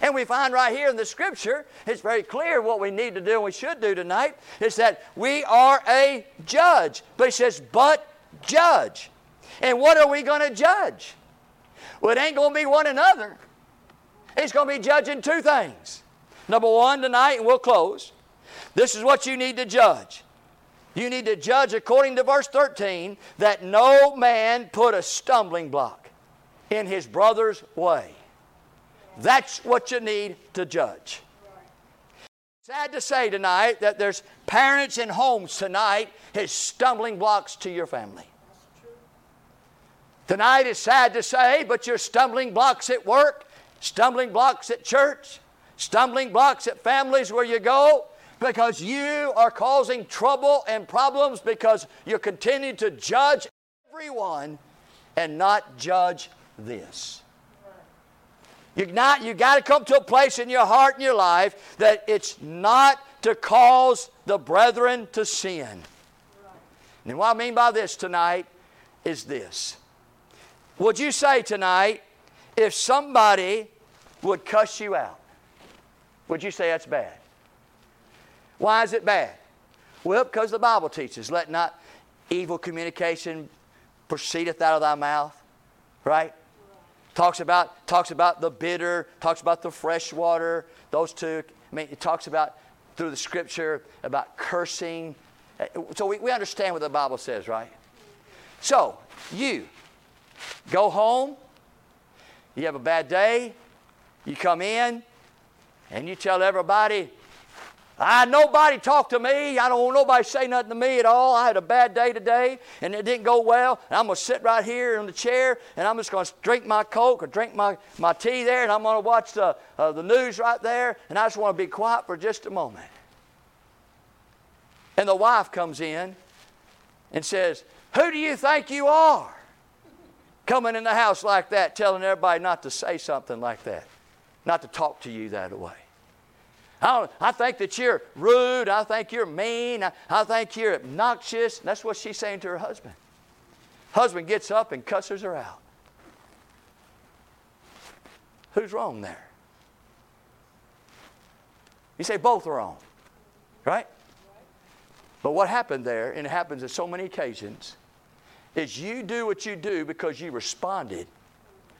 And we find right here in the scripture, it's very clear what we need to do and we should do tonight is that we are a judge. But he says, but judge. And what are we going to judge? Well, it ain't going to be one another. It's going to be judging two things. Number one, tonight, and we'll close. This is what you need to judge. You need to judge according to verse 13 that no man put a stumbling block in his brother's way. That's what you need to judge. Sad to say tonight that there's parents in homes tonight has stumbling blocks to your family. Tonight is sad to say, but your stumbling blocks at work, stumbling blocks at church, stumbling blocks at families where you go, because you are causing trouble and problems because you continue to judge everyone and not judge this. You not you got to come to a place in your heart and your life that it's not to cause the brethren to sin. And what I mean by this tonight is this. Would you say tonight, if somebody would cuss you out, would you say that's bad? Why is it bad? Well, because the Bible teaches, let not evil communication proceedeth out of thy mouth, right? Talks about, talks about the bitter, talks about the fresh water, those two. I mean, it talks about through the scripture about cursing. So we, we understand what the Bible says, right? So, you go home, you have a bad day, you come in, and you tell everybody, I nobody talked to me. I don't want nobody say nothing to me at all. I had a bad day today and it didn't go well. And I'm gonna sit right here in the chair and I'm just gonna drink my Coke or drink my, my tea there and I'm gonna watch the, uh, the news right there and I just want to be quiet for just a moment. And the wife comes in and says, Who do you think you are? Coming in the house like that, telling everybody not to say something like that, not to talk to you that way. I, I think that you're rude. I think you're mean. I, I think you're obnoxious. That's what she's saying to her husband. Husband gets up and cusses her out. Who's wrong there? You say both are wrong, right? But what happened there, and it happens on so many occasions, is you do what you do because you responded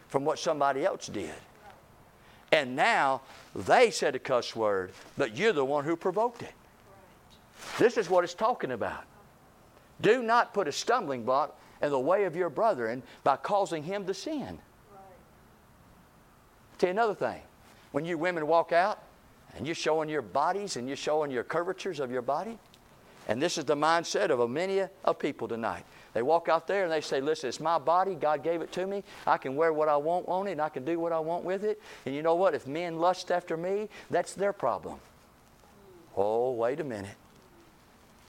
from what somebody else did. And now they said a cuss word, but you're the one who provoked it. This is what it's talking about. Do not put a stumbling block in the way of your brother by causing him to sin. Tell you another thing. When you women walk out and you're showing your bodies and you're showing your curvatures of your body, and this is the mindset of a many of people tonight. They walk out there and they say, Listen, it's my body. God gave it to me. I can wear what I want on it and I can do what I want with it. And you know what? If men lust after me, that's their problem. Oh, wait a minute.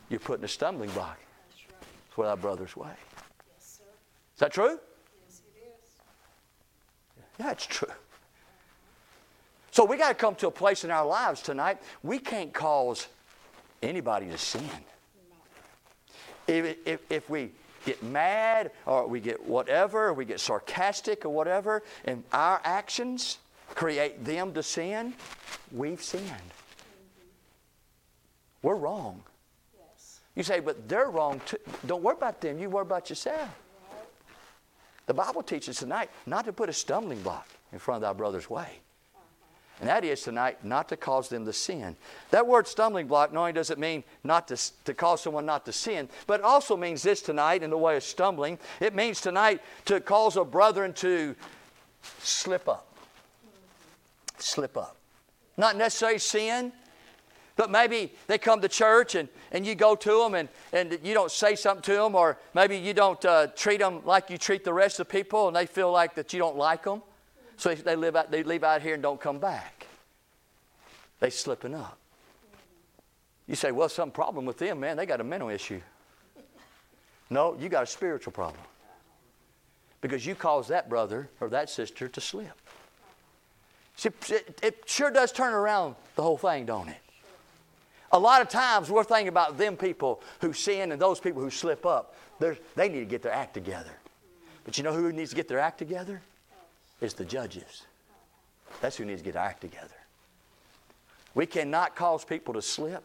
You're putting a stumbling block for our brother's way. Yes, sir. Is that true? Yes, it is. Yeah, it's true. So we got to come to a place in our lives tonight. We can't cause anybody to sin. If, if, if we get mad or we get whatever, we get sarcastic or whatever, and our actions create them to sin, we've sinned. We're wrong. You say, but they're wrong too. Don't worry about them, you worry about yourself. The Bible teaches tonight not to put a stumbling block in front of thy brother's way. And that is tonight not to cause them to sin. That word stumbling block not only does it mean not to, to cause someone not to sin, but it also means this tonight in the way of stumbling. It means tonight to cause a brethren to slip up. Slip up. Not necessarily sin, but maybe they come to church and, and you go to them and, and you don't say something to them, or maybe you don't uh, treat them like you treat the rest of the people and they feel like that you don't like them. So they, live out, they leave out here and don't come back. They slipping up. You say, well, some problem with them, man. They got a mental issue. No, you got a spiritual problem. Because you caused that brother or that sister to slip. See, it, it sure does turn around the whole thing, don't it? A lot of times we're thinking about them people who sin and those people who slip up. They're, they need to get their act together. But you know who needs to get their act together? Is the judges. That's who needs to get their act together. We cannot cause people to slip.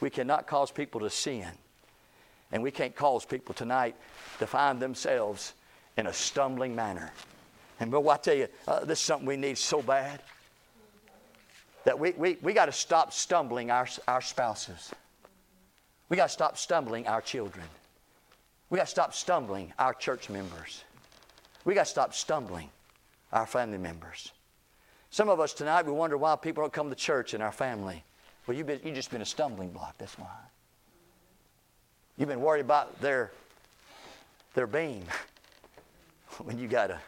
We cannot cause people to sin. And we can't cause people tonight to find themselves in a stumbling manner. And boy, I tell you, uh, this is something we need so bad that we, we, we got to stop stumbling our, our spouses. We got to stop stumbling our children. We got to stop stumbling our church members. We got to stop stumbling our family members. Some of us tonight, we wonder why people don't come to church in our family. Well, you've, been, you've just been a stumbling block, that's why. You've been worried about their, their beam when you got a,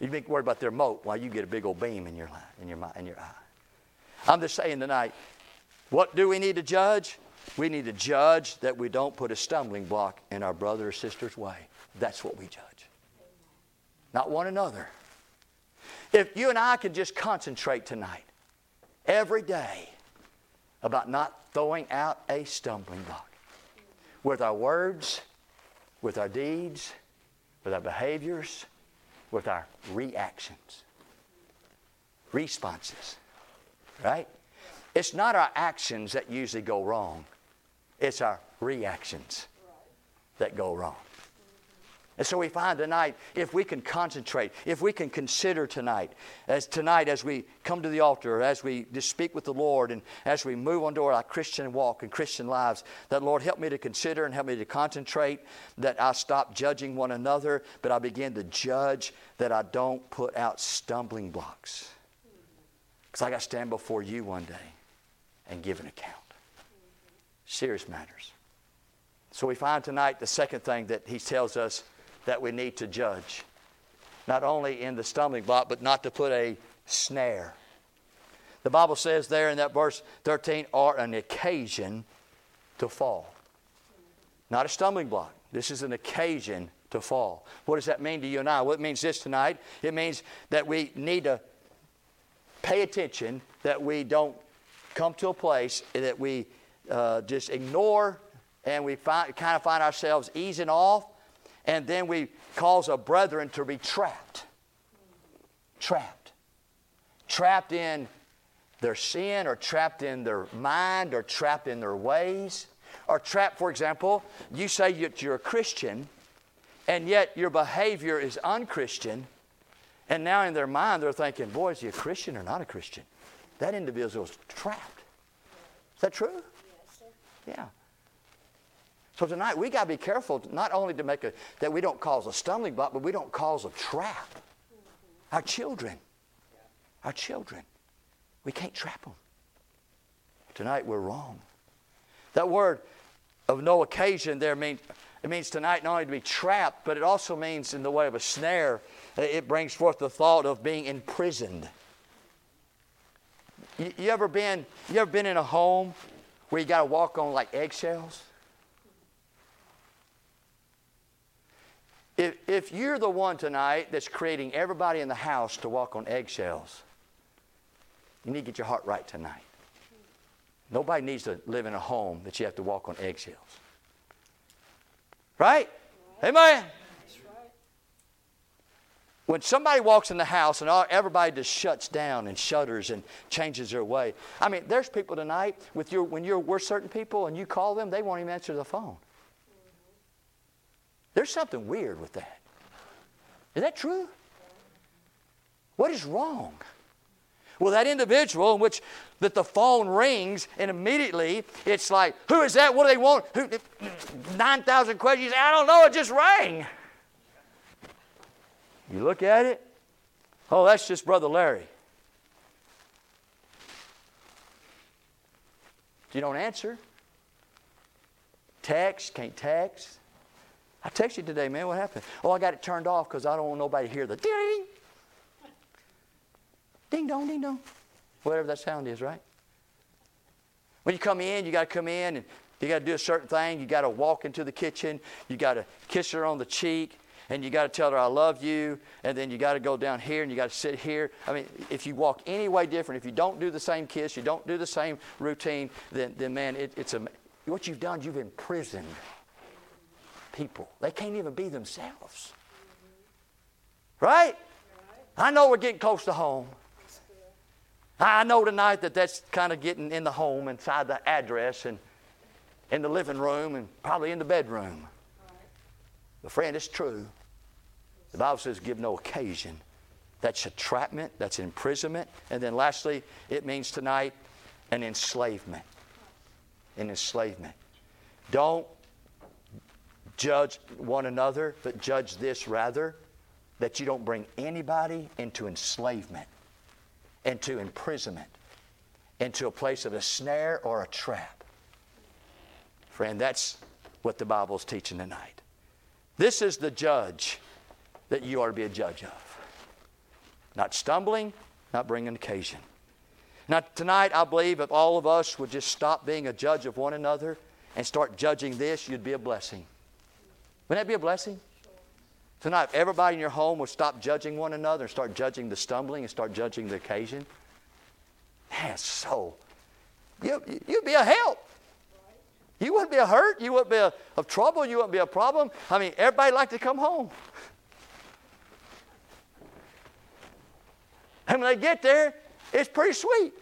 you've been worried about their mote while you get a big old beam in your, in your, in your eye. I'm just saying tonight, what do we need to judge? We need to judge that we don't put a stumbling block in our brother or sister's way. That's what we judge. Not one another. If you and I could just concentrate tonight, every day, about not throwing out a stumbling block with our words, with our deeds, with our behaviors, with our reactions, responses, right? It's not our actions that usually go wrong, it's our reactions that go wrong. And so we find tonight, if we can concentrate, if we can consider tonight, as tonight as we come to the altar, as we just speak with the Lord, and as we move on to our Christian walk and Christian lives, that Lord help me to consider and help me to concentrate, that I stop judging one another, but I begin to judge that I don't put out stumbling blocks. Because I got to stand before you one day and give an account. Serious matters. So we find tonight the second thing that he tells us that we need to judge. Not only in the stumbling block, but not to put a snare. The Bible says there in that verse 13, are an occasion to fall. Not a stumbling block. This is an occasion to fall. What does that mean to you and I? Well, it means this tonight. It means that we need to pay attention, that we don't come to a place that we uh, just ignore and we find, kind of find ourselves easing off and then we cause a brethren to be trapped. Trapped. Trapped in their sin or trapped in their mind or trapped in their ways. Or trapped, for example, you say that you're a Christian and yet your behavior is unchristian. And now in their mind they're thinking, boy, is he a Christian or not a Christian? That individual is trapped. Is that true? Yes, sir. Yeah. So tonight we got to be careful not only to make a that we don't cause a stumbling block, but we don't cause a trap. Our children, our children, we can't trap them. Tonight we're wrong. That word of no occasion there means it means tonight not only to be trapped, but it also means in the way of a snare. Uh, it brings forth the thought of being imprisoned. You, you ever been you ever been in a home where you got to walk on like eggshells? If, if you're the one tonight that's creating everybody in the house to walk on eggshells, you need to get your heart right tonight. Nobody needs to live in a home that you have to walk on eggshells. Right? Amen. When somebody walks in the house and all, everybody just shuts down and shudders and changes their way. I mean, there's people tonight with your when you're with certain people and you call them, they won't even answer the phone. There's something weird with that. Is that true? What is wrong? Well, that individual in which that the phone rings and immediately it's like, who is that? What do they want? Who, 9,000 questions. I don't know. It just rang. You look at it. Oh, that's just Brother Larry. You don't answer. Text, can't text. I texted you today, man. What happened? Oh, I got it turned off because I don't want nobody to hear the ding, ding dong, ding dong, whatever that sound is, right? When you come in, you got to come in and you got to do a certain thing. You got to walk into the kitchen. You got to kiss her on the cheek, and you got to tell her I love you. And then you got to go down here and you got to sit here. I mean, if you walk any way different, if you don't do the same kiss, you don't do the same routine, then, then man, it, it's a what you've done. You've imprisoned people. They can't even be themselves. Right? I know we're getting close to home. I know tonight that that's kind of getting in the home, inside the address, and in the living room, and probably in the bedroom. But, friend, it's true. The Bible says, give no occasion. That's entrapment, that's imprisonment. And then lastly, it means tonight an enslavement. An enslavement. Don't judge one another, but judge this rather that you don't bring anybody into enslavement, into imprisonment, into a place of a snare or a trap. Friend, that's what the Bible's teaching tonight. This is the judge that you are to be a judge of. Not stumbling, not bringing occasion. Now, tonight, I believe if all of us would just stop being a judge of one another and start judging this, you'd be a blessing. Wouldn't that be a blessing? Tonight, if everybody in your home would stop judging one another and start judging the stumbling and start judging the occasion, man, so you, you'd be a help. You wouldn't be a hurt. You wouldn't be a, of trouble. You wouldn't be a problem. I mean, everybody like to come home. And when they get there, it's pretty sweet.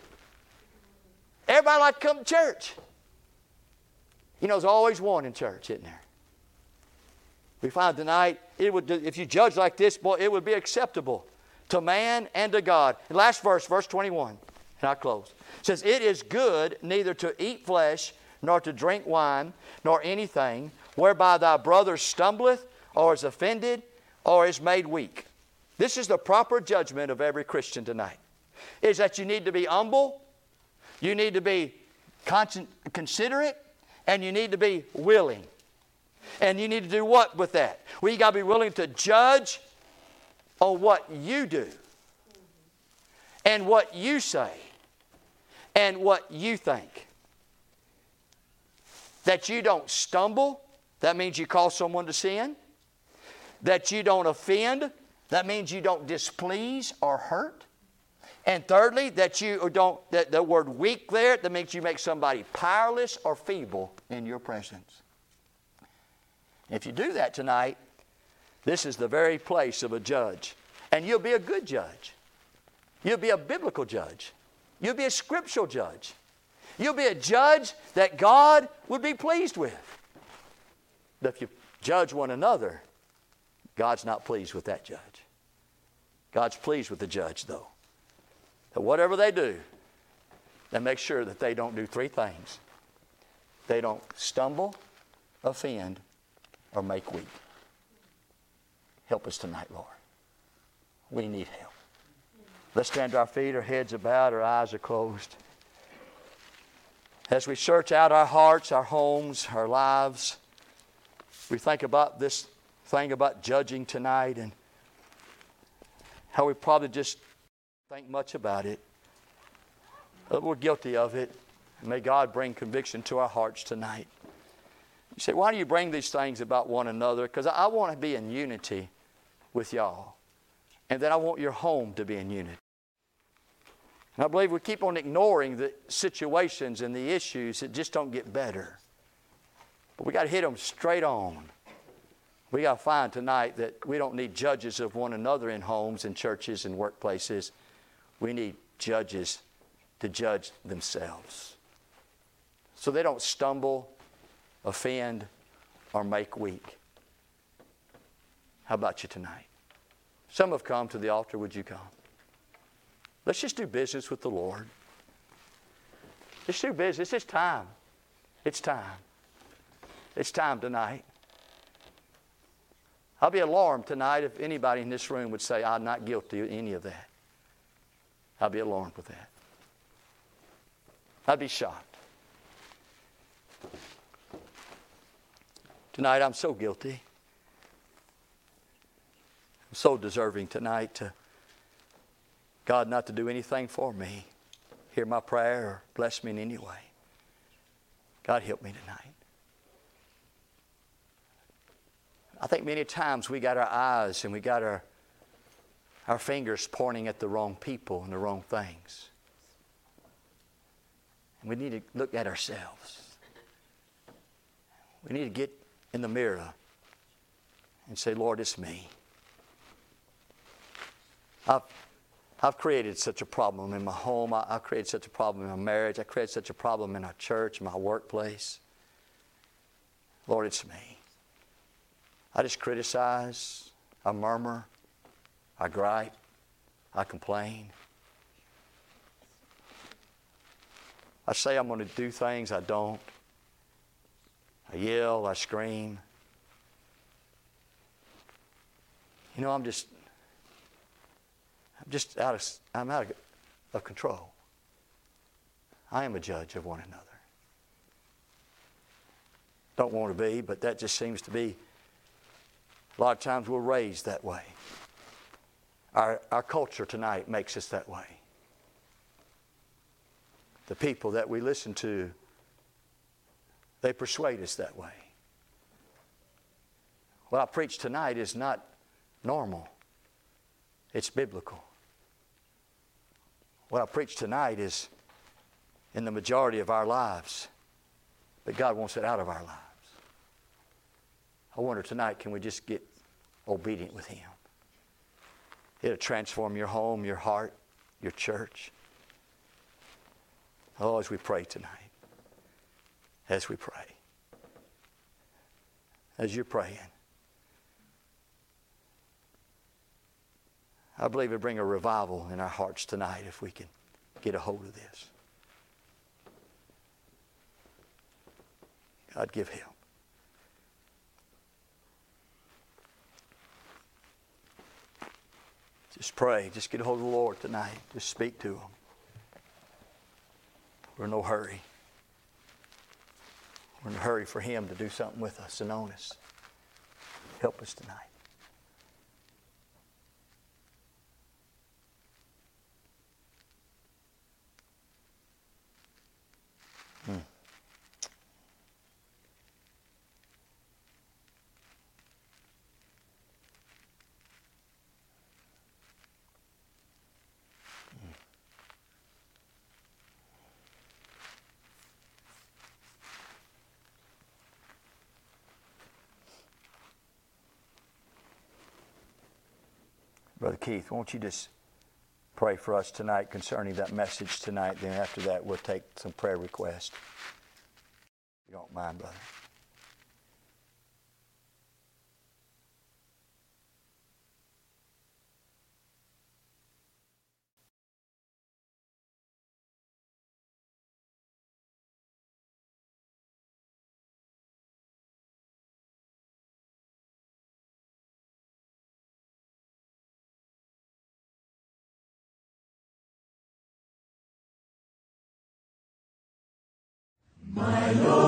Everybody like to come to church. You know, there's always one in church, isn't there? We find tonight, it would, if you judge like this, boy, it would be acceptable to man and to God. last verse, verse 21, and I close. Says, It is good neither to eat flesh, nor to drink wine, nor anything, whereby thy brother stumbleth, or is offended, or is made weak. This is the proper judgment of every Christian tonight. Is that you need to be humble, you need to be considerate, and you need to be willing. And you need to do what with that? Well, you got to be willing to judge on what you do, and what you say, and what you think. That you don't stumble, that means you cause someone to sin. That you don't offend, that means you don't displease or hurt. And thirdly, that you don't, that the word weak there, that means you make somebody powerless or feeble in your presence. If you do that tonight, this is the very place of a judge. And you'll be a good judge. You'll be a biblical judge. You'll be a scriptural judge. You'll be a judge that God would be pleased with. But if you judge one another, God's not pleased with that judge. God's pleased with the judge, though. That whatever they do, they make sure that they don't do three things they don't stumble, offend, or make weak. Help us tonight, Lord. We need help. Let's stand to our feet, our heads are bowed, our eyes are closed. As we search out our hearts, our homes, our lives, we think about this thing about judging tonight and how we probably just think much about it. But we're guilty of it. May God bring conviction to our hearts tonight. You say, why do you bring these things about one another? Because I want to be in unity with y'all. And then I want your home to be in unity. And I believe we keep on ignoring the situations and the issues that just don't get better. But we got to hit them straight on. We got to find tonight that we don't need judges of one another in homes and churches and workplaces. We need judges to judge themselves. So they don't stumble, offend, or make weak. How about you tonight? Some have come to the altar. Would you come? Let's just do business with the Lord. Let's do business. It's time. It's time. It's time tonight. I'll be alarmed tonight if anybody in this room would say, I'm not guilty of any of that. I'll be alarmed with that. I'd be shocked. Tonight, I'm so guilty. I'm so deserving tonight to God not to do anything for me. Hear my prayer or bless me in any way. God, help me tonight. I think many times we got our eyes and we got our, our fingers pointing at the wrong people and the wrong things. And we need to look at ourselves. We need to get in the mirror and say, Lord, it's me. I've, I've created such a problem in my home. I, have created such a problem in my marriage. I created such a problem in our church, my workplace. Lord, it's me. I just criticize. I murmur, I gripe, I complain. I say I'm going to do things I don't. I yell, I scream. You know, I'm just, I'm just out of, I'm out of, of control. I am a judge of one another. Don't want to be, but that just seems to be. A lot of times we're raised that way. Our, our culture tonight makes us that way. The people that we listen to, they persuade us that way. What I preach tonight is not normal, it's biblical. What I preach tonight is in the majority of our lives, but God wants it out of our lives. I wonder tonight, can we just get obedient with Him? It'll transform your home, your heart, your church. Oh, as we pray tonight, as we pray, as you're praying, I believe it'll bring a revival in our hearts tonight if we can get a hold of this. God, give help. Just pray. Just get a hold of the Lord tonight. Just speak to Him. We're in no hurry. We're in a hurry for Him to do something with us and on us. Help us tonight. Hmm. Brother Keith, won't you just pray for us tonight concerning that message tonight? Then after that, we'll take some prayer requests. If you don't mind, brother. So wondrous